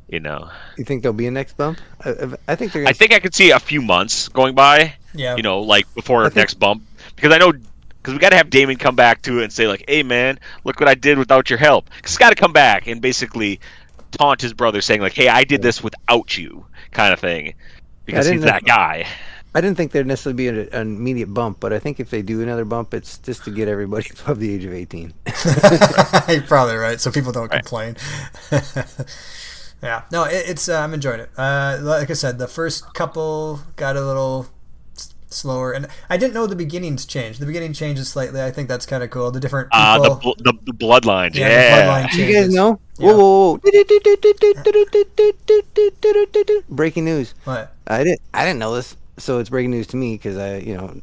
you know, You think there'll be a next bump? I, I- I think they're. I Gonna, think I could see a few months going by. Yeah. You know, like before our think- next bump, because I know. Because we got to have Daemon come back to it and say like, "Hey man, look what I did without your help." Because he's got to come back and basically taunt his brother, saying like, "Hey, I did this without you," kind of thing. Because he's know- that guy. I didn't think there'd necessarily be an, an immediate bump, but I think if they do another bump, it's just to get everybody above the age of eighteen. You're probably right, so people don't Right. complain. yeah, no, it, it's uh, I'm enjoying it. Uh, like I said, the first couple got a little s- slower, and I didn't know the beginnings changed. The beginning changes slightly. I think that's kind of cool. The different people. Uh, the, bl- the the bloodlines. Yeah, Yeah. the bloodline you guys know? Yeah. Whoa, whoa, whoa! Breaking news. What? I didn't. I didn't know this, so it's breaking news to me because I, you know,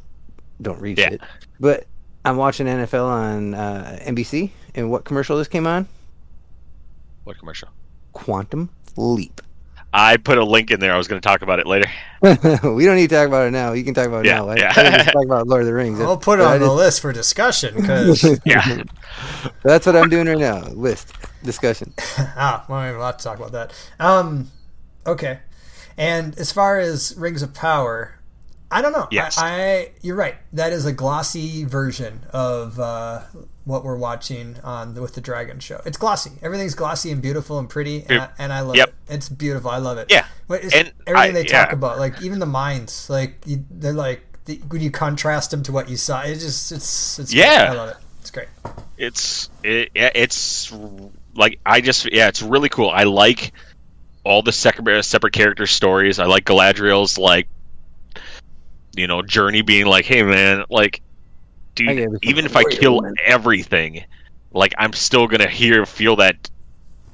don't read Yeah. shit. But I'm watching NFL on uh, NBC, and what commercial this came on? What commercial? Quantum Leap. I put a link in there. I was going to talk about it later. we don't need to talk about it now. You can talk about it Yeah, now. I, yeah. I talk about Lord of the Rings. I'll put it on the list for discussion because Yeah. That's what I'm doing right now. List discussion. ah, well, we have a lot to talk about that. Um, okay, and as far as Rings of Power, I don't know. Yes. I, I you're right. That is a glossy version of uh, what we're watching on the, with the Dragon Show. It's glossy. Everything's glossy and beautiful and pretty, and, I, and I love Yep. it. It's beautiful. I love it. Yeah. Everything I- they talk yeah. about, like even the minds, like you, they're like the, when you contrast them to what you saw, it just it's it's great. Yeah. I love it. It's great. it's it, it's like I just yeah, it's really cool. I like all the separate uh, separate character stories. I like Galadriel's like you know journey being like, hey man, like dude, even if I kill woman. everything, like I'm still gonna hear feel that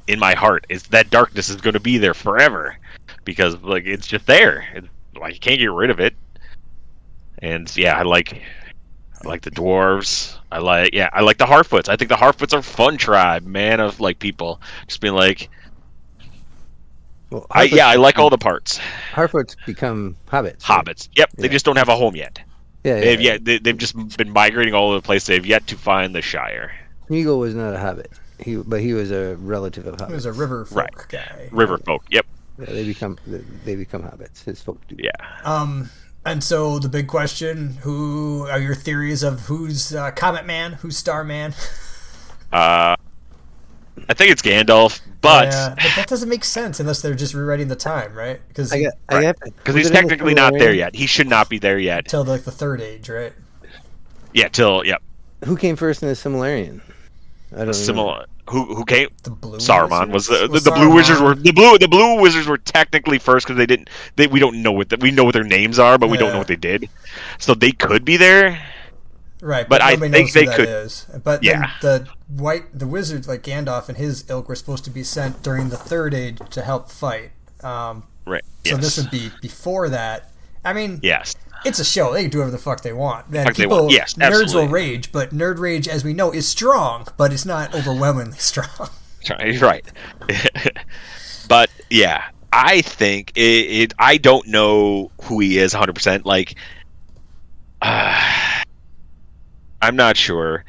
in my heart. Is that darkness is gonna be there forever because like it's just there. It, like you can't get rid of it. And yeah, I like I like the dwarves. I like yeah, I like the Harfoots. I think the Harfoots are a fun tribe, man, of like people just being like, Well, I yeah, I like all the parts. Harfoot's become hobbits. right? Hobbits. Yep, they just don't have a home yet. Yeah, yeah. They've yet they, they've just been migrating all over the place. They've yet to find the Shire. Smeagol was not a hobbit. He, but he was a relative of hobbits. He was a river folk Right. guy. River folk. Yep. Yeah, they become they become hobbits. His folk do. Yeah. Um, and so the big question: Who are your theories of who's uh, Comet Man, who's Star Man? Uh, I think think it's Gandalf, but Yeah, but that doesn't make sense unless they're just rewriting the time, right? Because I got, I Right. because he's it the technically not there yet. He should not be there yet. till like the third age, right? Yeah, till yep. Who came first in the Silmarillion? I don't know. Similar. Who who came? The blue Saruman was the Wizards? the, the blue wizards were the blue the blue wizards were technically first because they didn't they we don't know what the, we know what their names are but we don't know what they did, so they could be there. Right, But I nobody think knows who they that could- is. But Yeah. then the white, the wizards like Gandalf and his ilk were supposed to be sent during the Third Age to help fight. Um, Right. so yes. this would be before that. I mean, yes. it's a show; they can do whatever the fuck they want. And Fuck people, want. Yes, nerds will rage, but nerd rage, as we know, is strong, but it's not overwhelmingly strong. Right. but yeah, I think it, it. I don't know who he is 100. percent Like, uh, I'm not sure.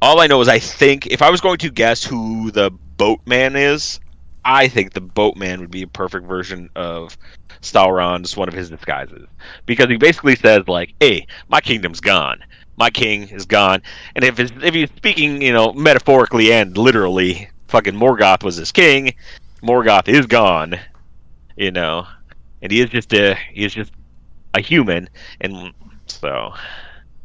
All I know is I think if I was going to guess who the boatman is, I think the boatman would be a perfect version of Sauron's one of his disguises because he basically says like, "Hey, my kingdom's gone. My king is gone." And if if he's speaking, you know, metaphorically and literally, fucking Morgoth was his king. Morgoth is gone, you know, and he is just a he is just a human, and so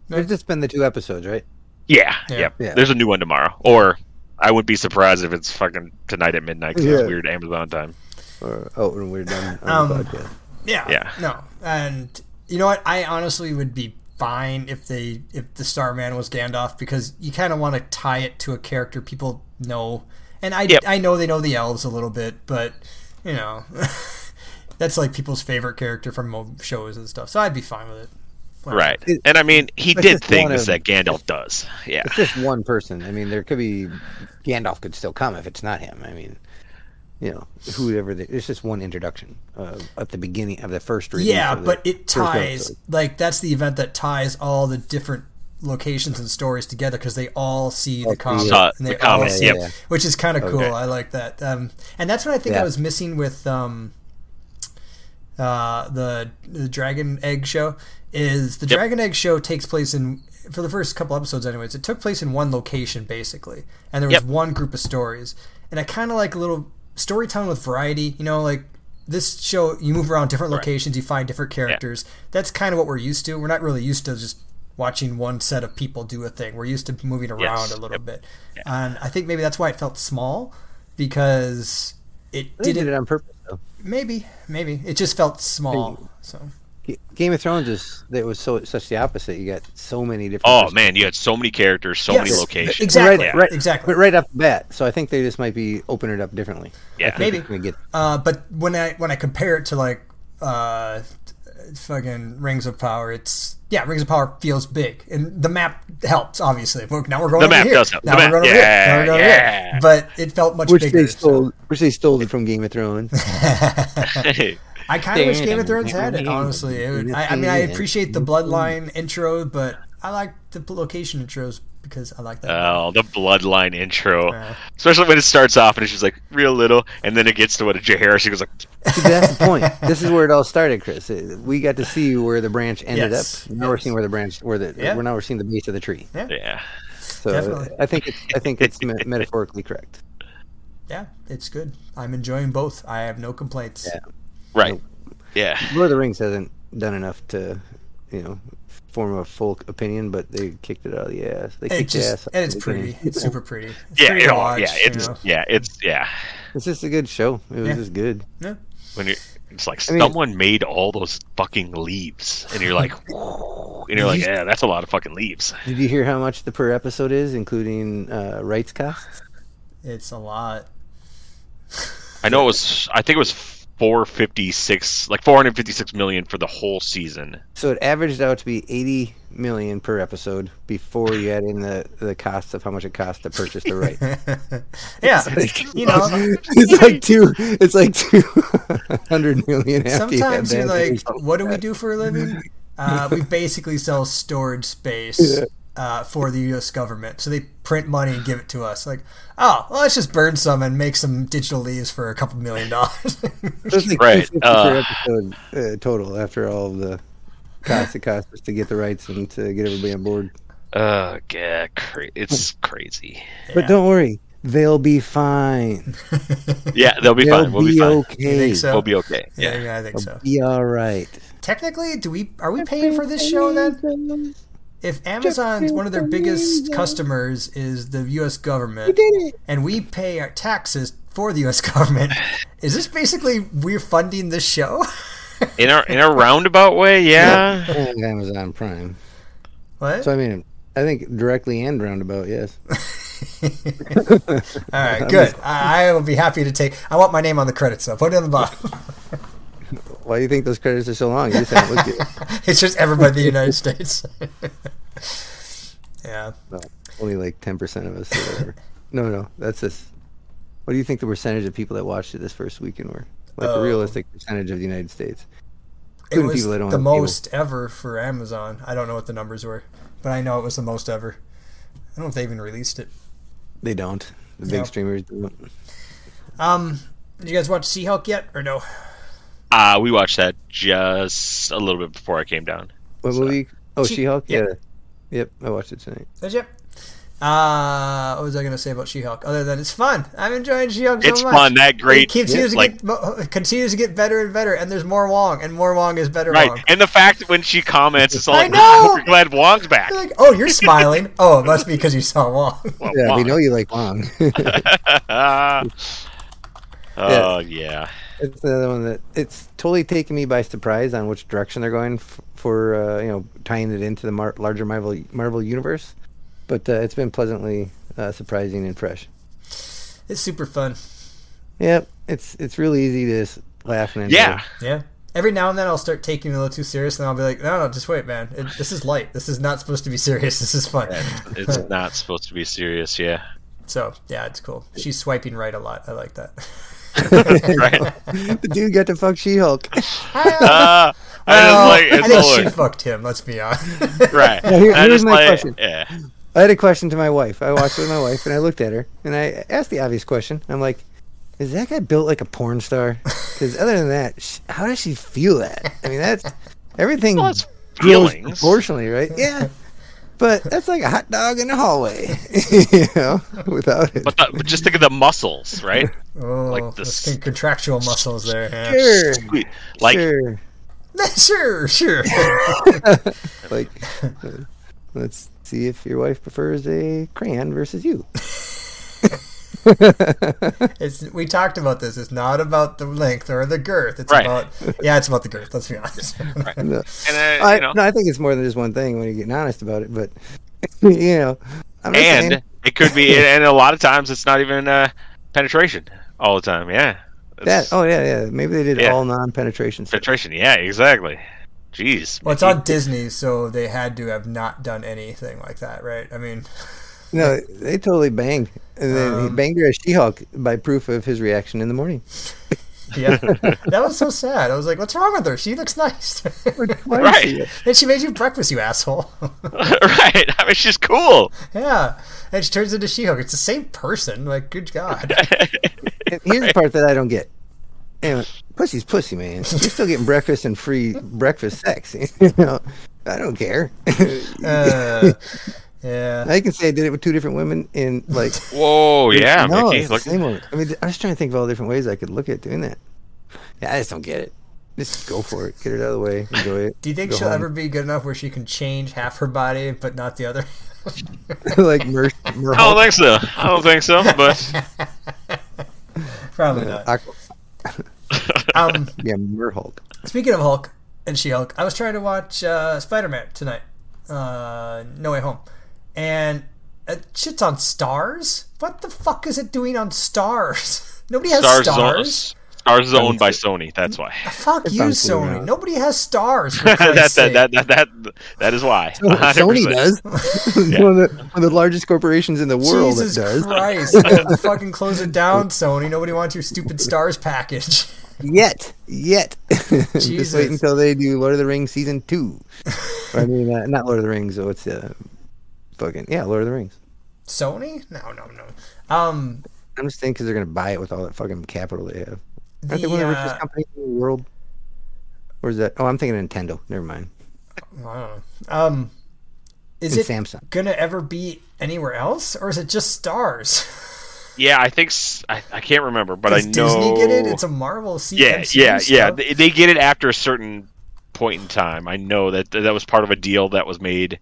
It's just been the two episodes, right? yeah, Yeah. yep. Yeah. There's a new one tomorrow, or I wouldn't be surprised if it's fucking tonight at midnight 'cause Yeah. it's weird Amazon time. Or oh, when we're done on Um, the podcast. Yeah. Yeah. No. And you know what? I honestly would be fine if they if the Starman was Gandalf because you kind of want to tie it to a character people know. And I Yep. I know they know the elves a little bit, but you know, that's like people's favorite character from shows and stuff. So I'd be fine with it. Whatever. Right, It- and I mean he did things of- that Gandalf does. Yeah, It's just one person. I mean, there could be Gandalf could still come if it's not him. I mean, you know, whoever. The, it's just one introduction uh, at the beginning of the first. release Yeah, but it ties like that's the event that ties all the different locations and stories together because they all see the the, comic uh, and the they all comics, see yep. it, which is kind of cool. I like that, um, and that's what I think I was missing with um, uh, the the Dragon Egg show. Is the Yep. Dragon Egg show takes place in for the first couple episodes, anyways. It took place in one location basically, and there was Yep. one group of stories, and I kind of like a little storytelling with variety. You know, like this show, you move around different Right. locations, you find different characters. That's kind of what we're used to. We're not really used to just watching one set of people do a thing. We're used to moving around Yes. a little Yep. bit, and I think maybe that's why it felt small because it They did didn't. it on purpose. Though. Maybe, maybe it just felt small. So G- Game of Thrones is that was so such the opposite. You got so many different. Oh man, you had so many characters, so many locations. exactly, Right, right, exactly. But right off the bat, so I think they just might be open it up differently. Yeah. Maybe. it's get Uh, but when I when I compare it to like uh, fucking Rings of Power, it's yeah, Rings of Power feels big, and the map helps. Obviously, We're- now we're going The over map here. does help. Now The we're map- going over here. Now yeah, we're going over here. But it felt much which bigger. they so- stole, which they stole it from Game of Thrones. I kind of wish Game of Thrones had it. Honestly, it would, I, I mean, I appreciate the Bloodline intro, but I like the location intros because I like that. Oh, the bloodline intro, Yeah. especially when it starts off and it's just like real little, and then it gets to what Jaehaerys. He goes like, that's the point. This is where it all started, Chris. Uh, We got to see where the branch ended Yes, up. Now we're seeing where the branch, where the Yeah. we're now we're seeing the base of the tree. yeah, So Definitely. I think it's I think it's metaphorically correct. yeah, it's good. I'm enjoying both. I have no complaints. Yeah. Right, yeah, Lord of the Rings hasn't done enough to, you know, form a full opinion, but they kicked it out of the ass. They It kicked the ass. and it's the pretty. beginning. It's super pretty. It's yeah, pretty it watch, yeah. you It's know. yeah, it's yeah. It's just a good show. It was Yeah. just good. Yeah. When you it's like I mean- someone made all those fucking leaves, and you're like, and you're like, yeah, that's a lot of fucking leaves. Did you hear how much the per episode is, including uh, rights costs? It's a lot. I know it was. I think it was 456, like 456 million for the whole season. So it averaged out to be 80 million per episode before you add in the the cost of how much it costs to purchase the right. yeah, you know. it's like two. It's like two hundred million. after you Sometimes you're like, what do we do for a living? Uh, we basically sell storage space uh, for the U.S. government. So they print money and give it to us. Like, oh, well, let's just burn some and make some digital leaves for a couple million dollars. It's like Right, uh, episode uh, total after all of the cost it costs us to get the rights and to get everybody on board. Uh, yeah, cra- it's crazy. But don't worry, They'll be fine. Yeah, they'll be They'll fine. We'll be be fine. okay. You think so? We'll be okay. Yeah, Yeah. yeah, I think They'll so. be all right. Technically, do we are we paying for this show then? If Amazon's one of their biggest customers is the U.S. government, and we pay our taxes for the U.S. government, is this basically we're funding this show? In a in a roundabout way, yeah. And Amazon Prime. what? So I mean, I think directly and roundabout, yes. All right, good. I, I will be happy to take. I want my name on the credits so Put it on the bottom. Why do you think those credits are so long? You just haven't looked at it. it's just everybody in the United States. yeah. No, only like ten percent of us. Or whatever. No, no, that's this. What do you think the percentage of people that watched it this first weekend were? Like Oh. a realistic percentage of the United States. It was people the most ever for Amazon. I don't know what the numbers were, but I know it was the most ever. I don't know if they even released it. They don't. The big Yep. streamers don't. Um, did you guys watch She-Hulk yet, or no? Uh, we watched that just a little bit before I came down. What So- movie? Oh, She- She-Hulk. yeah. Yeah. Yep, I watched it tonight. Did you? Uh, what was I gonna say about She-Hulk? Other than it's fun. I'm enjoying She-Hulk so It's much. fun. That great It great. continues to like get continues to get better and better, and there's more Wong, and more Wong is better right, Wong. and the fact that when she comments, it's all I like, know! "I hope you're glad Wong's back." Like, oh, you're smiling. oh, it must be because you saw Wong. Well, Yeah, we know you like Wong. oh yeah. It's another one that it's totally taken me by surprise on which direction they're going f- for uh, you know tying it into the mar- larger Marvel Marvel universe. But uh, it's been pleasantly uh, surprising and fresh. It's super fun. Yep, it's it's really easy to s- laugh and enjoy. Yeah. Yeah. Every now and then I'll start taking it a little too serious, and I'll be like, no, no, just wait, man. It, this is light. This is not supposed to be serious. This is fun. It's not supposed to be serious. Yeah. So yeah, it's cool. She's swiping right a lot. I like that. right. the dude got to fuck She-Hulk. Uh, I Well, like I think she fucked him. Let's be honest. right. Now, here- I here's my like- question. Yeah. I had a question to my wife. I watched it with my wife, and I looked at her, and I asked the obvious question. I'm like, "Is that guy built like a porn star?" Because other than that, sh- how does she feel that? I mean, that's everything Well, it's feelings. proportionally, right? Yeah, but that's like a hot dog in the hallway, you know, without it. But, the, but just think of the muscles, right? Oh, Like those this- con- contractual muscles there. Yeah. Sure, Squeeze- Like sure. sure, sure. Like, uh, let's see if your wife prefers a crayon versus you. It's we talked about this. It's not about the length or the girth. It's Right. about yeah, it's about the girth. Let's be honest. Right. No. and uh, I, you know, no, I think it's more than just one thing when you're getting honest about it. But you know, I'm and saying, it could be, and a lot of times it's not even uh, penetration all the time. Yeah. that. Oh yeah, yeah. Maybe they did Yeah. all non-penetration. sex. penetration. Yeah, exactly. Jeez. well, it's on Disney, so they had to have not done anything like that, right? I mean, No, they totally banged, and then he Um, banged her as She-Hulk by proof of his reaction in the morning. yeah, that was so sad. I was like, "What's wrong with her? She looks nice." Why Right. she- and she made you breakfast, you asshole. right. I mean, she's cool. yeah, and she turns into She-Hulk. It's the same person. Like, good God. And Here's the part that I don't get. Anyway, pussy's pussy, man. You're still getting breakfast and free breakfast sex. You know, I don't care. Uh, yeah. I can say I did it with two different women in like. Whoa, yeah, no, Mickey. Look, same one. I mean, I was trying to think of all the different ways I could look at doing that. Yeah, I just don't get it. Just go for it. Get it out of the way. Enjoy it. Do you think she'll home. ever be good enough where she can change half her body but not the other? like Mer- Mer- I don't think so. I don't think so. But Probably not. Aqua- Um, yeah, Merhulk. speaking of Hulk and She-Hulk, I was trying to watch uh, Spider-Man tonight, uh, No Way Home, and it shit's on Starz. What the fuck is it doing on Starz? Nobody has Starz, Starz. Is owned, Starz is owned by Sony. That's why. Fuck It you, sounds cool Sony. Nobody has Starz. For that, that, that, that, that, that is why. Sony 100%. does. one, of the, one of the largest corporations in the world Jesus that does. Christ! Yeah, fucking close it down, Sony. Nobody wants your stupid Starz package. Yet, yet. Just wait until they do Lord of the Rings season two. I mean, uh, not Lord of the Rings. So it's uh, fucking yeah, Lord of the Rings. Sony? No, no, no. Um, I'm just thinking because they're gonna buy it with all that fucking capital they have. Aren't they the, one of the uh, richest companies in the world? Or is that? Oh, I'm thinking Nintendo. Never mind. I don't know. Um, is And it Samsung. gonna ever be anywhere else, or is it just Starz? Yeah, I think s- I, I can't remember, but Does I know Disney get it? It's a Marvel C- yeah, MCU yeah, yeah. They, they get it after a certain point in time. I know that that was part of a deal that was made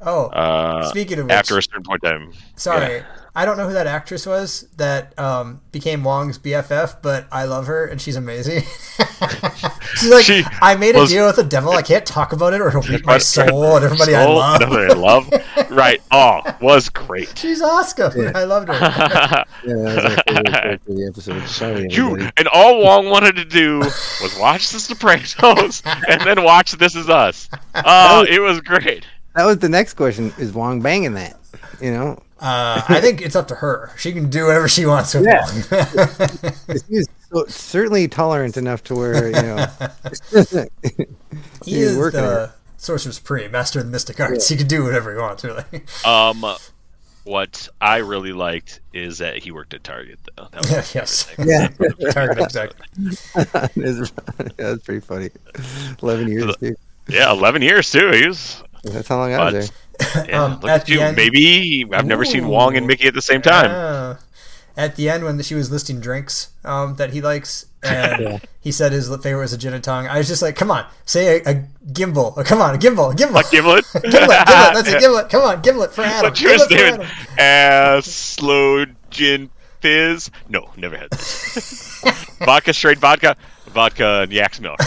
Oh, uh, speaking of which, after a certain point in time. sorry, I don't know who that actress was that um, became Wong's BFF, but I love her and she's amazing. she's like, She I made a was- deal with the devil. I can't talk about it, or it'll eat my soul and everybody I love. another I love. right. Oh, was great. She's Oscar. I loved her. Yeah, that was my favorite the episode. Sorry, you and all Wong wanted to do was watch The Sopranos and then watch This Is Us. Oh, it was great. That was the next question. Is Wong banging that? You know, Uh, I think it's up to her. She can do whatever she wants with Yeah. Wong. he's so, certainly tolerant enough to where you know. he He's is working the Sorcerer Supreme, Master of the Mystic Arts. He can do whatever he wants, really. Um, what I really liked is that he worked at Target, though. That was yes. yeah, Target exec. It's- yeah, that's pretty funny. Eleven years, dude. Yeah, eleven years too. He was. That's how long I was But- there. Yeah, Um, look at at the you. end- Maybe I've never seen Wong and Mickey at the same time. Yeah. At the end, when she was listing drinks um, that he likes, and Yeah. he said his favorite was a gin and tong, I was just like, "Come on, say a, a gimbal! Oh, come on, a gimbal, a gimbal, Like Gimlet. gimlet, gimlet! That's a gimlet! Come on, gimlet for Adam! What's yours, Gimlet for David? Uh, slow gin fizz. No, never had this. vodka, straight vodka, vodka and yak's milk.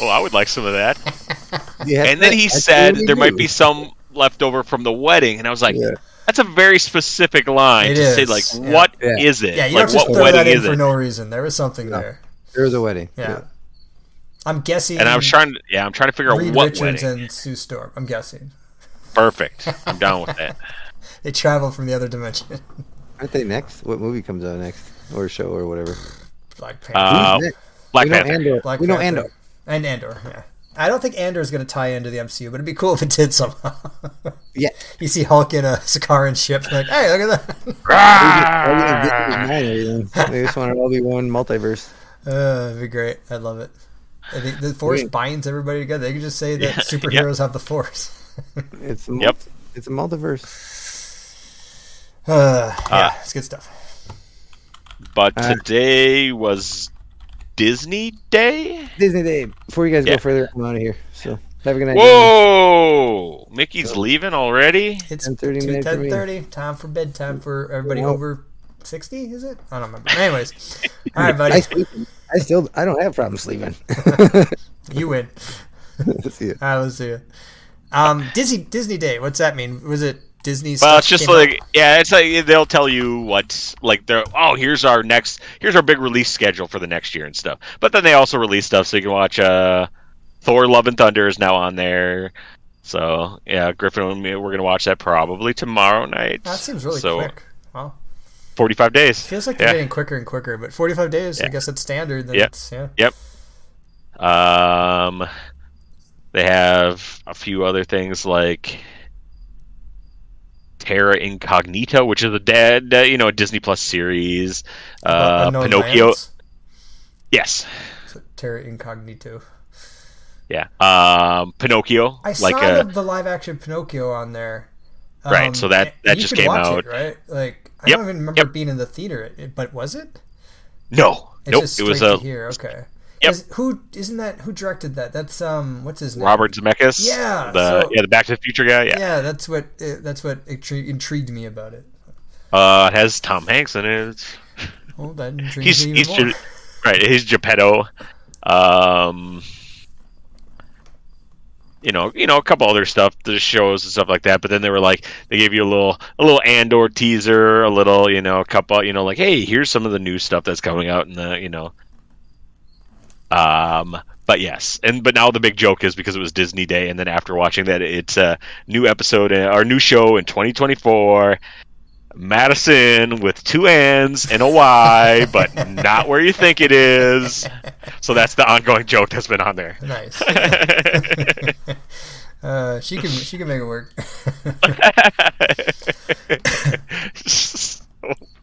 Oh, I would like some of that. You have And then he that's said what we there might be some left over from the wedding, and I was like, Yeah. that's a very specific line It to say. Like, yeah. what Yeah. is it? Yeah, you like, don't just what throw that in for it? no reason. There was something No. there. There was a wedding. Yeah. I'm guessing. And I was trying to, yeah, I'm trying to figure out Reed what Richards wedding. and Sue Storm. I'm guessing Perfect. I'm down with that. they travel from the other dimension. Aren't they next? What movie comes out next, or show, or whatever? Black Panther. Uh, Who's? Black we know Panther. Andor. Black we know Panther. Andor. And Andor, yeah. I don't think Andor is going to tie into the MCU, but it'd be cool if it did somehow. Yeah. you see Hulk in a Sakaran ship, like, hey, look at that. They just want it all be one multiverse. Uh, it'd be great. I love it. I think the Force Wait. binds everybody together. They can just say that Yeah, superheroes have the Force. It's a Yep. It's a multiverse. Uh, yeah, Uh, it's good stuff. But Uh, today was Disney Day. Disney Day. Before you guys Yeah. go further, I'm out of here. So have a good night. Whoa! Mickey's leaving already. It's 10:30 two- minutes for me. 10:30, time for bedtime for everybody Nope. over 60, is it? I don't remember. Anyways. All right, I buddy. sleep. I still. I don't have problems sleeping. You win. See ya. All right, let's see it. Um, Disney Disney Day. What's that mean? Was it Disney? Well, it's just like yeah, it's like they'll tell you what like they're oh here's our next here's our big release schedule for the next year and stuff. But then they also release stuff so you can watch uh Thor: Love and Thunder is now on there. So yeah, Griffin and me we're gonna watch that probably tomorrow night. that seems really so, quick. Wow, Forty five days. feels like they're yeah. getting quicker and quicker. But 45 days, I guess it's standard. Yeah. it's, yeah. Um, they have a few other things like Terra Incognita, which is a dead, uh, you know, a Disney Plus series. Uh, Pinocchio. Lands? Yes. So, Terra Incognito. Yeah. Um, Pinocchio. I like saw uh, the, live action Pinocchio on there. Right, so that- that you just came out. It, right? Like I Yep, don't even remember yep. being in the theater, but was it? no, It's nope. just It was uh, here. Okay. Yep. Is, who isn't that? Who directed that? That's um. What's his name? Robert Zemeckis. Yeah, The so- yeah the Back to the Future guy. Yeah. Yeah, that's what uh, that's what intri- intrigued me about it. Uh, it has Tom Hanks in it. Oh, that intrigues He's me he's even more. Ge- right. He's Geppetto. Um, you know, you know, a couple other stuff, the shows and stuff like that. But then they were like, they gave you a little, a little Andor teaser, a little, you know, a couple, you know, like, hey, here's some of the new stuff that's coming out in the, you know. Um, but yes, and but now the big joke is because it was Disney Day, and then after watching that, it's a new episode, uh, our new show in 2024. Madisynn with two N's and a Y, but not where you think it is. So that's the ongoing joke that's been on there. Nice. uh, she can she can make it work. so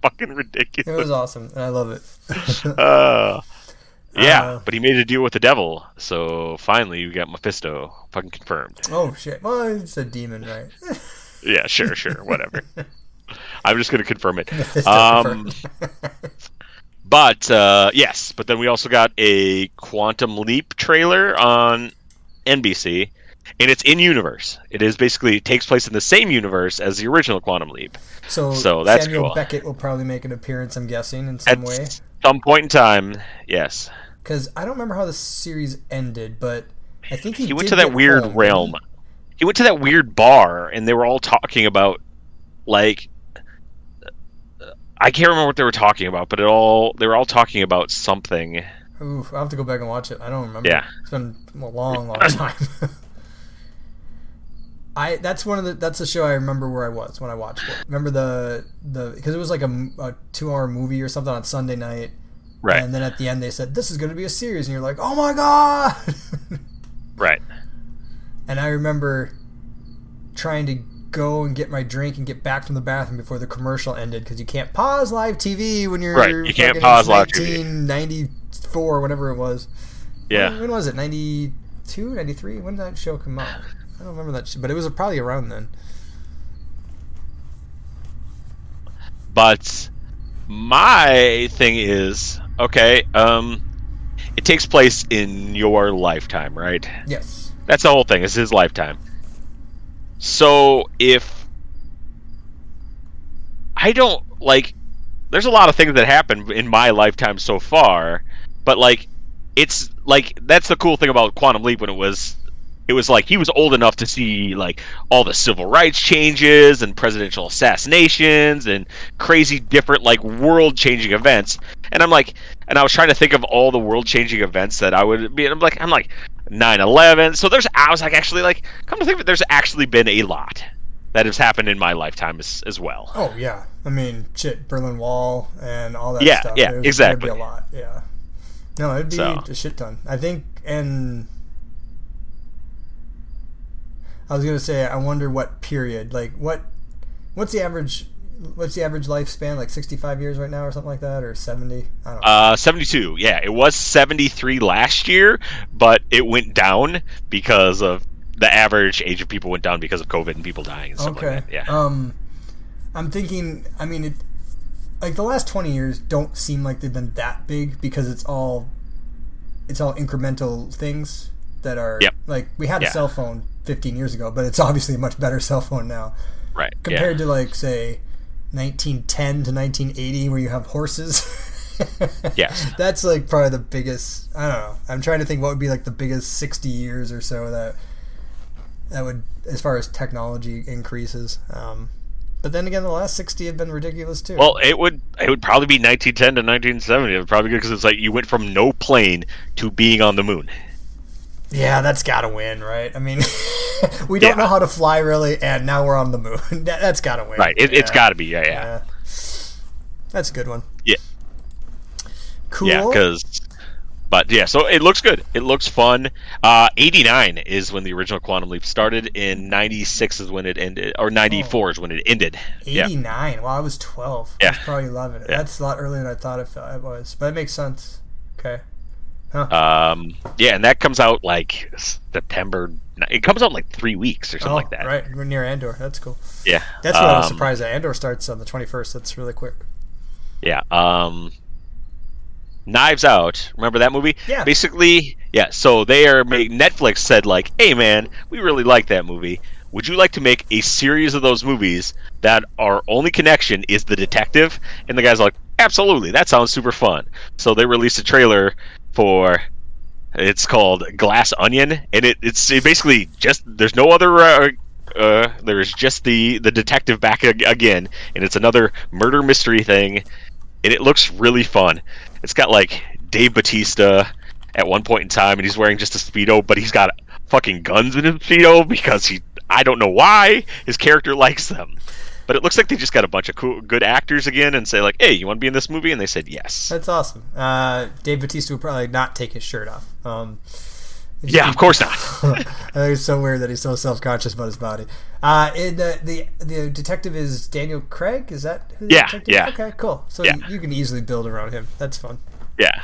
fucking ridiculous. it was awesome, and I love it. Uh, yeah, Uh, but he made a deal with the devil, so finally you got Mephisto fucking confirmed. oh shit! Well, it's a demon, right? Yeah, sure, sure, whatever. I'm just going to confirm it. Um, but uh, yes, but then we also got a Quantum Leap trailer on NBC, and it's in universe. It is basically it takes place in the same universe as the original Quantum Leap. so, so that's Samuel cool. Beckett will probably make an appearance, I'm guessing, in At some way. some point in time, yes, Because I don't remember how the series ended, but I think he, he went to that weird home, realm. he? Went to that weird bar, and they were all talking about like. I can't remember what they were talking about, but it all they were all talking about something. Oof, I'll have to go back and watch it. I don't remember. Yeah. It's been a long, long time. I that's one of the that's the show I remember where I was when I watched it. Remember the the because it was like a two hour movie or something on Sunday night, Right, and then at the end they said this is going to be a series, and you're like, oh my god! right. and I remember trying to go and get my drink and get back from the bathroom before the commercial ended because you can't pause live TV when you're Right, you can't pause live TV. 1994, whatever it was. Yeah. When, when was it? 92, 93? When did that show come out? I don't remember that, but it was probably around then. But my thing is okay. Um, it takes place in your lifetime, right? Yes. That's the whole thing. It's his lifetime. So if I don't like, there's a lot of things that happen in my lifetime so far, but like, it's like that's the cool thing about Quantum Leap when it was. It was like he was old enough to see like all the civil rights changes and presidential assassinations and crazy different like world changing events. And I'm like, and I was trying to think of all the world changing events that I would be. And I'm like, I'm like 9/11. So there's I was like actually like come to think of it, there's actually been a lot that has happened in my lifetime as, as well. Oh yeah. I mean, shit, Berlin Wall and all that Yeah, stuff. yeah, exactly. Be a lot. Yeah. No, it'd be So- a shit ton. I think, and I was gonna say, I wonder what period, like what, what's the average, what's the average lifespan? Like sixty-five years right now, or something like that, or seventy? I don't know. Uh, 72. Yeah, it was 73 last year, but it went down because of the average age of people went down because of COVID and people dying and stuff okay. like that. Yeah. Um, I'm thinking. I mean, it, like the last twenty years don't seem like they've been that big because it's all, it's all incremental things that are Yep. like we had a cell phone 15 years ago, but it's obviously a much better cell phone now right. compared to like say 1910 to 1980 where you have horses. Yes. That's like probably the biggest. I don't know. I'm trying to think what would be like the biggest 60 years or so that that would, as far as technology increases. Um, but then again, the last 60 have been ridiculous too. Well, it would it would probably be 1910 to 1970. It would probably because it's like you went from no plane to being on the moon. Yeah, that's got to win, right? I mean, we don't Yeah. know how to fly really, and now we're on the moon. that, that's got to win. Right. It, It's Yeah. got to be. Yeah. Yeah. Yeah. That's a good one. Yeah. Cool. Yeah. Because. But yeah, so it looks good. It looks fun. Uh, 89 is when the original Quantum Leap started. In 96 is when it ended, or 94 is when it ended. Yeah. 89. Wow, I was 12. I Yeah. was probably 11. Yeah. That's a lot earlier than I thought it was. But it makes sense. Okay. Um, yeah, and that comes out like September. It comes out in like three weeks or something oh, like that. right. We're near Andor. That's cool. Yeah, That's what I was Um, surprised that Andor starts on the 21st. That's really quick. Yeah. Um, Knives Out. Remember that movie? Yeah. Basically, yeah. So they are make Netflix said like, "Hey man, we really like that movie. Would you like to make a series of those movies that our only connection is the detective?" And the guy's are like, "Absolutely. That sounds super fun." So they released a trailer for. It's called Glass Onion, and it, it's it basically just there's no other. Uh, uh, there's just the the detective back ag- again, and it's another murder mystery thing, and it looks really fun. It's got like Dave Batista at one point in time, and he's wearing just a speedo, but he's got fucking guns in his speedo because he I don't know why his character likes them. But it looks like they just got a bunch of cool, good actors again, and say like, "Hey, you want to be in this movie?" And they said yes. That's awesome. Uh, Dave Batista would probably not take his shirt off. Um, Yeah, of course not. I think it's so weird that he's so self-conscious about his body. Uh, and the, the the detective is Daniel Craig. Is that who the Yeah, detective yeah. Okay, cool. So Yeah. you, you can easily build around him. That's fun. Yeah,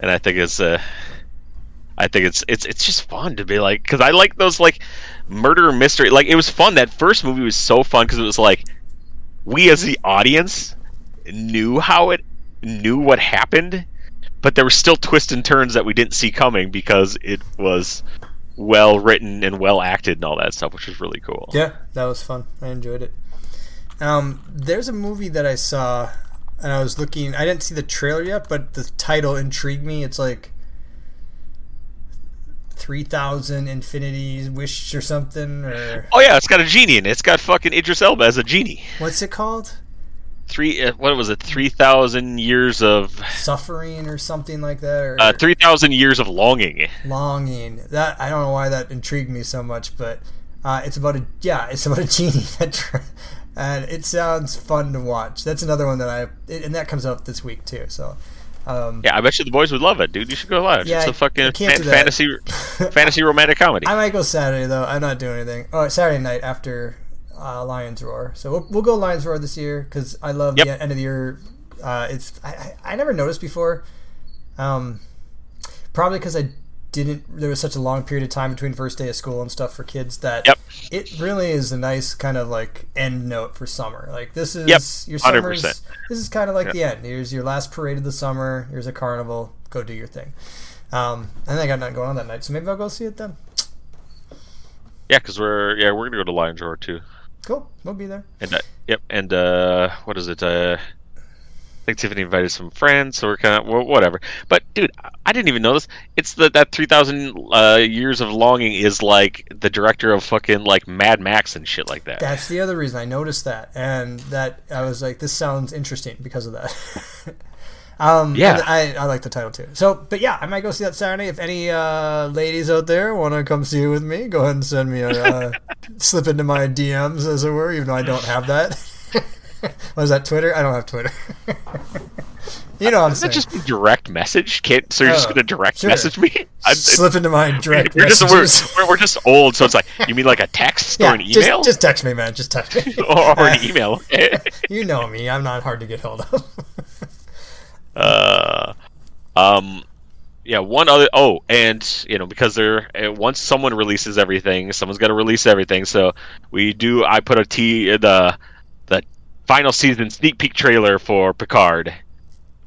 and I think it's uh, I think it's it's it's just fun to be like because I like those like murder mystery. Like it was fun. That first movie was so fun because it was like we as the audience knew how it knew what happened, but there were still twists and turns that we didn't see coming because it was well written and well acted and all that stuff, which was really cool. Yeah, that was fun. I enjoyed it. Um, there's a movie that I saw, and I was looking. I didn't see the trailer yet, but the title intrigued me. It's like three thousand infinity wish or something, or Oh yeah, it's got a genie in it. It's got fucking Idris Elba as a genie. what's it called? Three, uh, what was it? Three thousand years of, Suffering or something like that, or uh, three thousand years of longing. longing. That I don't know why that intrigued me so much, but uh, it's about a yeah, it's about a genie that, and it sounds fun to watch. That's another one that I and that comes out this week too. So um, Yeah, I bet you the boys would love it, dude. You should go watch. Yeah, it's a fucking fan- fantasy, fantasy romantic comedy. I might go Saturday though. I'm not doing anything. Oh, Saturday night after uh, Lions Roar. So we'll, we'll go Lions Roar this year because I love Yep. the end of the year. Uh, it's I, I, I never noticed before. Um, probably because I didn't. There was such a long period of time between first day of school and stuff for kids that Yep. it really is a nice kind of like end note for summer. Like this is Yep, your 100%. summer's. This is kind of like the end. Here's your last parade of the summer. Here's a carnival. Go do your thing. Um, and I got nothing going on that night, so maybe I'll go see it then. yeah, because we're yeah we're gonna go to Lions Roar too. Cool. We'll be there. And uh, yep, and uh, what is it? Uh, think Tiffany invited some friends, so we're kind of well, whatever. But dude, I- I didn't even know this. It's the that three thousand uh, years of longing is like the director of fucking like Mad Max and shit like that. That's the other reason I noticed that, and that I was like, this sounds interesting because of that. um, Yeah. I, I like the title too. So, but yeah, I might go see that Saturday. If any uh, ladies out there want to come see it with me, go ahead and send me a uh, slip into my DMs, as it were, even though I don't have that. what is that? Twitter? I don't have Twitter. you know what I'm saying? just a direct message, kid? So you're just Oh, gonna direct sure. message me? I'm, slip into my direct we're just we're, we're, we're just old, so it's like you mean like a text or an email Just, just text me, man. Just text me. or, or an email. you know me. I'm not hard to get hold of. uh, um, yeah. One other. Oh, and you know because they're uh, once someone releases everything, someone's got to release everything. So we do. I put a T the final season sneak peek trailer for Picard,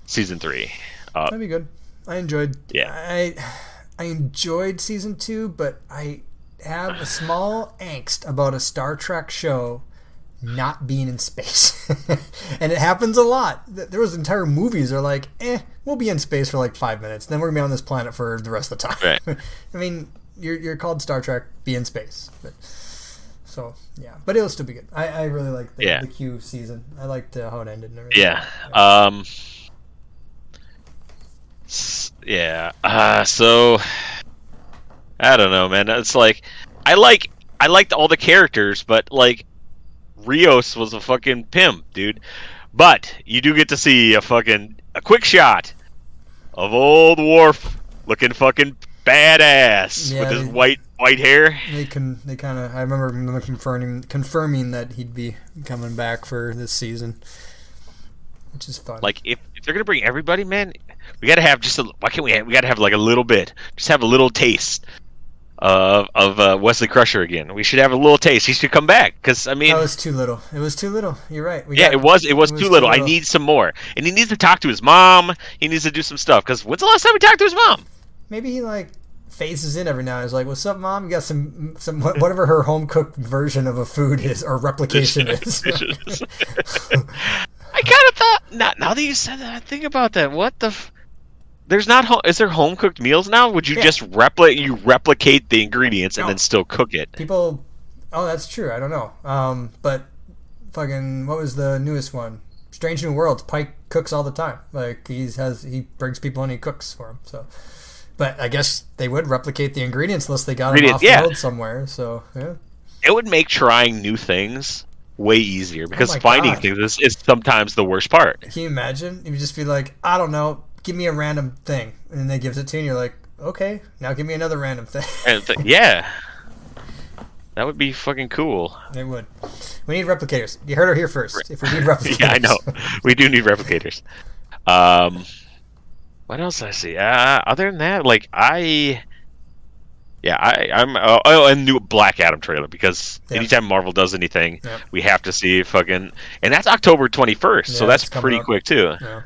season three. Uh, That'd be good. I enjoyed. Yeah. I I enjoyed season two, but I have a small angst about a Star Trek show not being in space, and it happens a lot. Th- There was entire movies that are like, eh, we'll be in space for like five minutes, then we're gonna be on this planet for the rest of the time. Right. I mean, you're you're called Star Trek, be in space, but. So yeah, but it'll still be good. I, I really like the, Yeah. the Q season. I liked uh, how it ended and everything. Yeah. Um. Yeah. Uh. So. I don't know, man. It's like I like I liked all the characters, but like Rios was a fucking pimp, dude. But you do get to see a fucking a quick shot of old Worf looking fucking badass Yeah, with his they- white white hair. They can. They kind of. I remember them confirming confirming that he'd be coming back for this season, which is fun. Like if, if they're gonna bring everybody, man, we gotta have just a. Why can't we? Have, we gotta have like a little bit. Just have a little taste of of uh, Wesley Crusher again. We should have a little taste. He should come back because I mean, that was too little. It was too little. You're right. We yeah, got- it was it was too little. I need some more, and he needs to talk to his mom. He needs to do some stuff. Because when's the last time he talked to his mom? Maybe he like phases in every now and is like, "What's up, mom? You got some some whatever her home cooked version of a food is or replication is." I kind of thought. Not now that you said that, I think about that. What the. F- there's not home. Is there home cooked meals now? Would you Yeah. just replicate? You replicate the ingredients and No. then still cook it? People. Oh, that's true. I don't know. Um, but fucking what was the newest one? Strange New Worlds. Pike cooks all the time. Like he's has he brings people and he cooks for them. So, but I guess they would replicate the ingredients unless they got them off yeah. the road somewhere. So yeah. it would make trying new things way easier because Oh finding God. things is, is sometimes the worst part. Can you imagine? You just be like, I don't know, give me a random thing, and then they gives it to you, and you're like, okay, now give me another random thing. And th- yeah, that would be fucking cool. It would. We need replicators. You heard her here first. If we need replicators, Yeah, I know. We do need replicators. Um, what else I see? Uh, other than that, like I, Yeah, I, I'm. Uh, oh, and new Black Adam trailer because Yeah. anytime Marvel does anything, Yeah. we have to see fucking. And that's October 21st, so that's pretty up. quick too. Yeah.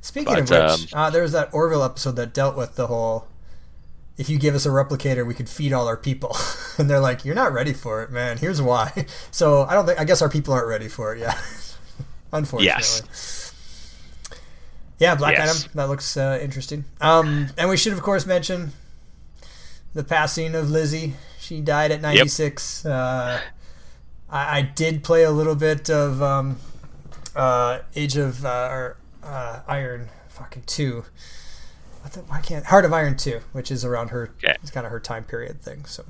Speaking But, of which, uh, there was that Orville episode that dealt with the whole. If you give us a replicator, we could feed all our people, and they're like, "You're not ready for it, man. Here's why." So I don't think. I guess our people aren't ready for it. Yeah, unfortunately. Yeah, Black Yes. Adam. That looks uh, interesting. Um, and we should, of course, mention the passing of Lizzie. She died at 96. Uh, I, I did play a little bit of um, uh, Age of uh, or uh, Iron fucking two. What the, why can't Heart of Iron two, which is around her. Okay. It's kind of her time period thing. So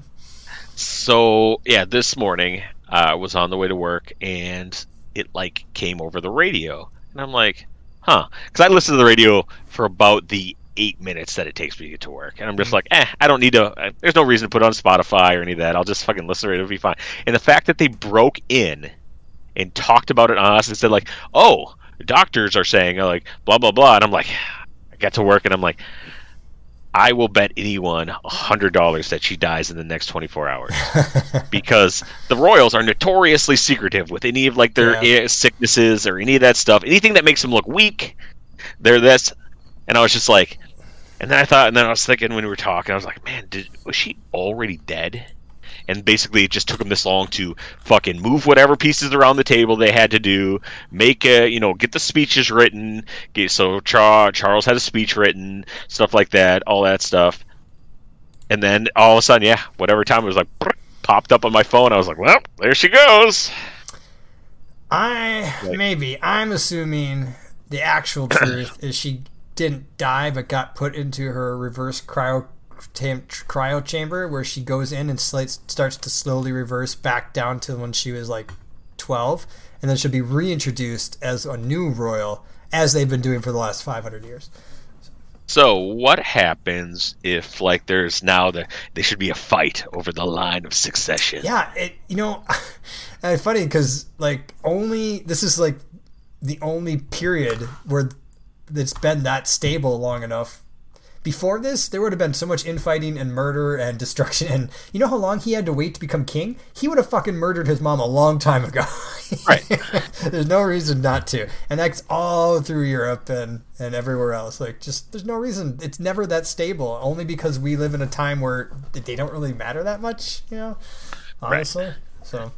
So yeah, this morning uh, I was on the way to work and it like came over the radio, and I'm like, huh? Because I listen to the radio for about the eight minutes that it takes me to get to work, and I'm just like, eh, I don't need to. uh, There's no reason to put it on Spotify or any of that. I'll just fucking listen to it. It'll be fine. And the fact that they broke in and talked about it on us and said like, oh, doctors are saying like blah blah blah, and I'm like, I got to work and I'm like. I will bet anyone a hundred dollars that she dies in the next 24 hours because the Royals are notoriously secretive with any of like their Yeah. sicknesses or any of that stuff. Anything that makes them look weak, they're this. And I was just like, and then I thought, and then I was thinking when we were talking, I was like, man, did was she already dead? And basically, it just took them this long to fucking move whatever pieces around the table they had to do, make a, you know, get the speeches written. Get, so Char- Charles had a speech written, stuff like that, all that stuff. And then all of a sudden, yeah, whatever time it was like popped up on my phone. I was like, well, there she goes. I Right. maybe I'm assuming the actual truth is she didn't die but got put into her reverse cryo tam- cryo chamber where she goes in and starts to slowly reverse back down to when she was like 12 and then she'll be reintroduced as a new royal as they've been doing for the last 500 years. So what happens if like there's now the there should be a fight over the line of succession? Yeah, it you know, it's funny because like only this is like the only period where it's been that stable long enough. Before this, there would have been so much infighting and murder and destruction. And you know how long he had to wait to become king? He would have fucking murdered his mom a long time ago. Right. there's no reason not to. And that's all through Europe and, and everywhere else. Like, just, there's no reason. It's never that stable, only because we live in a time where they don't really matter that much, you know? Honestly. So.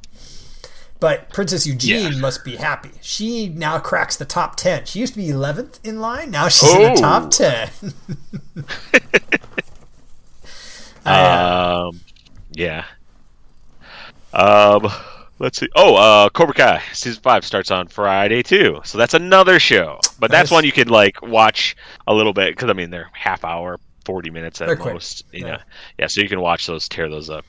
But Princess Eugenie Yeah. must be happy. She now cracks the top 10. She used to be 11th in line. Now she's in the Oh. top 10. Uh, Um, yeah. Um, let's see. Oh, uh, Cobra Kai season five starts on Friday too, so that's another show. But that's Nice. one you could like watch a little bit because I mean they're half hour, forty minutes at They're quick. most. You Yeah. know, yeah. So you can watch those, tear those up.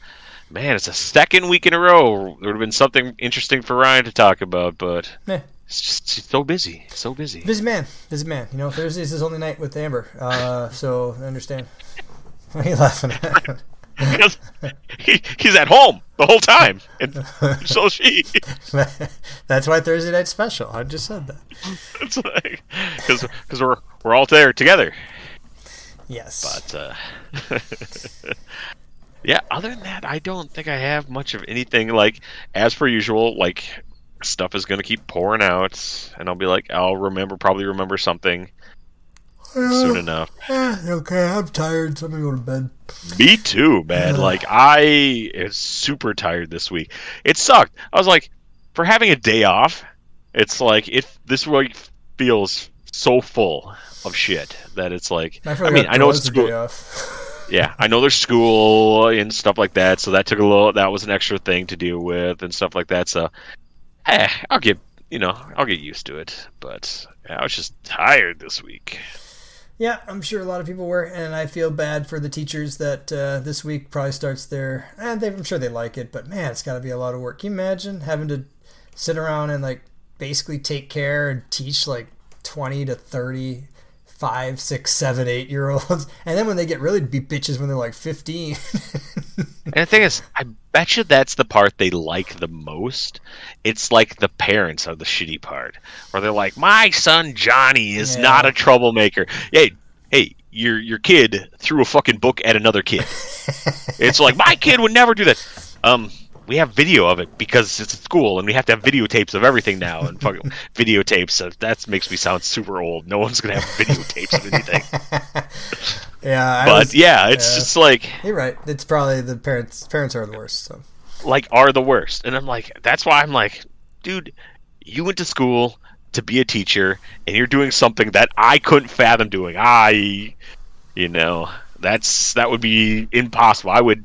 Man, it's a second week in a row. There would have been something interesting for Ryan to talk about, but eh. it's just he's so busy, so busy. Busy man, busy man. You know, Thursday's his only night with Amber. Uh, so I understand. What are you laughing at? because he, he's at home the whole time, and so she. That's why Thursday night's special. I just said that. It's like because because we're we're all there together. Yes. But uh, yeah, other than that, I don't think I have much of anything. Like as per usual, like stuff is gonna keep pouring out, and I'll be like, I'll remember probably remember something soon enough. Eh, okay, I'm tired. So I'm gonna go to bed. Me too, man. Like I is super tired this week. It sucked. I was like, for having a day off, it's like if this week feels so full of shit that it's like. I, mean, I know it's a school. Yeah, I know there's school and stuff like that, so that took a little. That was an extra thing to deal with and stuff like that. So, eh, I'll get you know I'll get used to it. But yeah, I was just tired this week. Yeah, I'm sure a lot of people were, and I feel bad for the teachers that uh, this week probably starts their. And they, I'm sure they like it, but man, it's got to be a lot of work. Can you imagine having to sit around and like basically take care and teach like 20 to 30, five, six, seven, eight year olds, and then when they get really be bitches when they're like 15. And the thing is, I bet you that's the part they like the most. It's like the parents are the shitty part, where they're like, "My son Johnny is Yeah. not a troublemaker." Hey, hey, your your kid threw a fucking book at another kid. it's like my kid would never do that. Um, we have video of it because it's a school and we have to have videotapes of everything now and fucking videotapes. So that makes me sound super old. No one's gonna have videotapes of anything. Yeah, I But was- yeah, it's yeah. just like You're right. It's probably the parents. Parents are the worst. So like are the worst. And I'm like, that's why I'm like, dude, you went to school to be a teacher and you're doing something that I couldn't fathom doing. I, you know, that's that would be impossible. I would,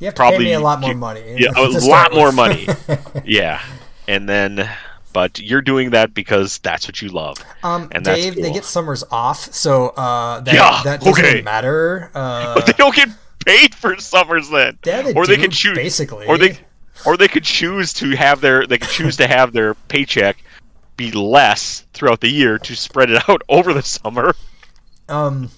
you have to Probably pay me a lot more money. yeah, a lot more money. yeah, and then, but you're doing that because that's what you love. um, And Dave, they get summers off, so uh, that, Yeah, that doesn't okay. matter. Uh, But they don't get paid for summers then, Yeah, they or they can choose basically. or they, or they could choose to have their they could choose to have their paycheck be less throughout the year to spread it out over the summer. um,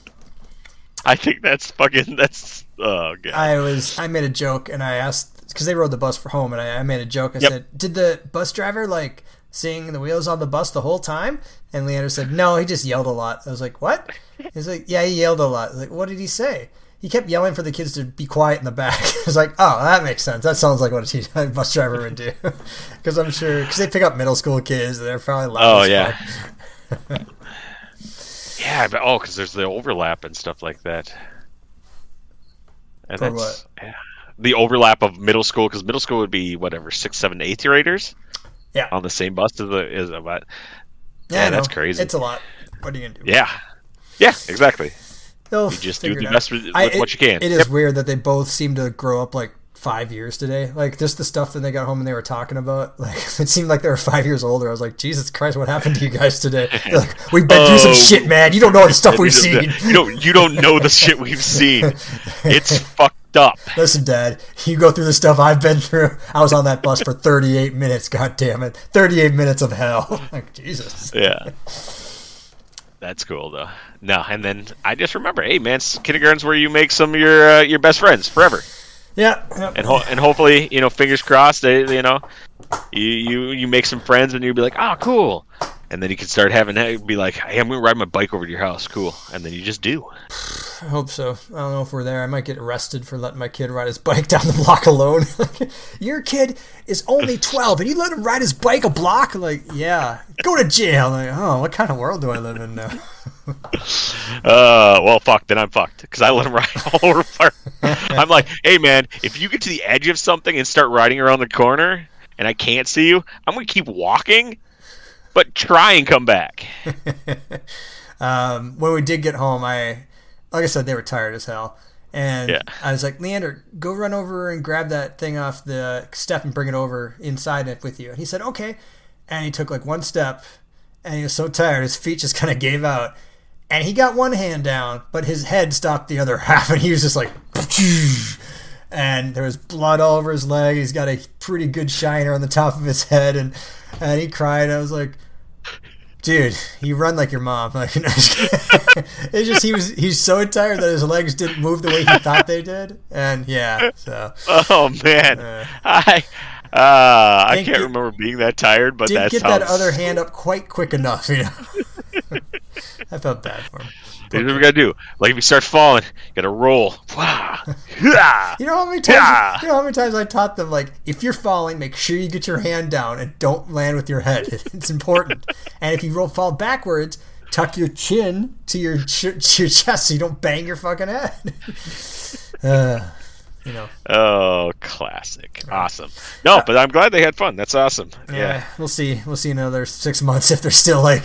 I think that's fucking that's oh god. I was I made a joke and I asked because they rode the bus for home and I, I made a joke. I Yep. said, "Did the bus driver like seeing the wheels on the bus the whole time?" And Leander said, "No, he just yelled a lot." I was like, "What?" He's like, "Yeah, he yelled a lot." Like, "What did he say?" He kept yelling for the kids to be quiet in the back. I was like, "Oh, that makes sense. That sounds like what a bus driver would do." Because I'm sure because they pick up middle school kids and they're probably loud. Oh yeah. yeah, but oh, because there's the overlap and stuff like that. And For that's yeah. the overlap of middle school because middle school would be whatever six, seven, eighth graders Yeah. on the same bus as the is about. Yeah, I that's crazy. It's a lot. What are you gonna do? Yeah, yeah, exactly. They'll You just do the best with, I- with what you can. It is Yep. weird that they both seem to grow up like five years today. Like just the stuff that they got home and they were talking about. Like it seemed like they were five years older. I was like, Jesus Christ, what happened to you guys today? They're like, we've been through some Oh. shit, man. You don't know the stuff we've seen. you don't you don't know the shit we've seen. It's fucked up. Listen, Dad, you go through the stuff I've been through. I was on that bus for 38 minutes. God damn it, 38 minutes of hell. Like Jesus. Yeah. That's cool though. No, and then I just remember, hey man, kindergarten's where you make some of your uh, your best friends forever, Yeah. yeah. and ho- and hopefully, you know, fingers crossed, they, you know, you you you make some friends, and you'll be like, oh, cool, and then you can start having that be like, hey, I'm gonna ride my bike over to your house, cool, and then you just do. I hope so. I don't know if we're there. I might get arrested for letting my kid ride his bike down the block alone. Your kid is only 12 and you let him ride his bike a block? Like, yeah. Go to jail. Like, oh, what kind of world do I live in now? Uh, well, fuck, then I'm fucked because I let him ride all over. Park. I'm like, hey man, if you get to the edge of something and start riding around the corner, and I can't see you, I'm gonna keep walking, but try and come back. um, when we did get home, I, like I said, they were tired as hell. And Yeah. I was like, Leander, go run over and grab that thing off the step and bring it over inside it with you. And he said, okay. And he took like one step and he was so tired, his feet just kind of gave out. And he got one hand down, but his head stopped the other half. And he was just like, and there was blood all over his leg. He's got a pretty good shiner on the top of his head. And, and he cried. I was like, dude, you run like your mom. Like, no, it's just he was he's so tired that his legs didn't move the way he thought they did, and yeah, so Oh man, Uh, I uh, I can't get- remember being that tired, but did that get sounds. that other hand up quite quick enough, you know. I felt bad for him. Here's what we gotta do. Like if you start falling, you gotta roll. You know how many times you know how many times I taught them like if you're falling, make sure you get your hand down and don't land with your head. It's important. and if you roll fall backwards, tuck your chin to your ch- to your chest so you don't bang your fucking head. uh, you know. Oh, classic. Awesome. No, but I'm glad they had fun. That's awesome. Yeah, Yeah. we'll see. We'll see in another six months if they're still like,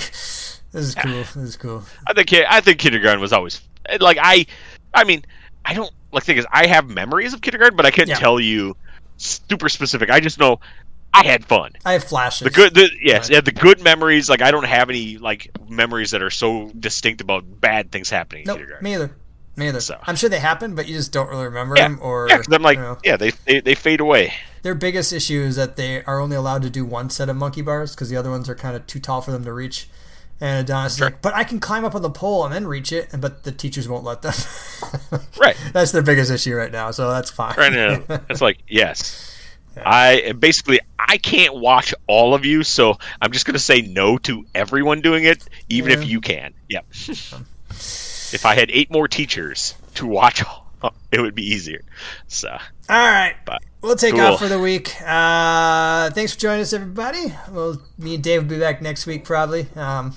this is cool. This is cool. I think I think kindergarten was always like I. I mean, I don't like thing is I have memories of kindergarten, but I can't Yeah. tell you super specific. I just know I had fun. I have flashes. The good, the, yes, Right. yeah, the good memories. Like I don't have any like memories that are so distinct about bad things happening in Nope, kindergarten. me either. Me either. So. I'm sure they happen, but you just don't really remember Yeah, them. Or yeah, I'm like, you know. yeah, they, they they fade away. their biggest issue is that they are only allowed to do one set of monkey bars because the other ones are kind of too tall for them to reach. And Adonis is Sure. like, but I can climb up on the pole and then reach it, and but the teachers won't let them. Right. That's their biggest issue right now, so that's fine. Right now, it's like yes. I basically I can't watch all of you, so I'm just gonna say no to everyone doing it, even if you can. Yep. if I had eight more teachers to watch, it would be easier. So, All right. but We'll take Cool. off for the week. Uh, thanks for joining us, everybody. Well, me and Dave will be back next week, probably. Um,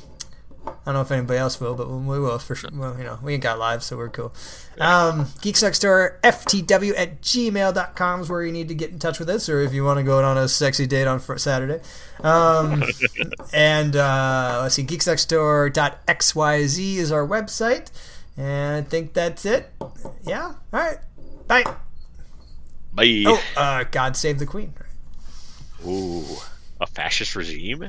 I don't know if anybody else will, but we will for sure. Well, you know, we ain't got live, so we're cool. Um, Geeks Next Door, FTW at gmail.com is where you need to get in touch with us, or if you want to go on a sexy date on Saturday. Um, and uh, let's see, geeksnextdoor.xyz is our website. And I think that's it. Yeah? All right. Bye. bye. Oh, uh, God save the Queen. Ooh, a fascist regime.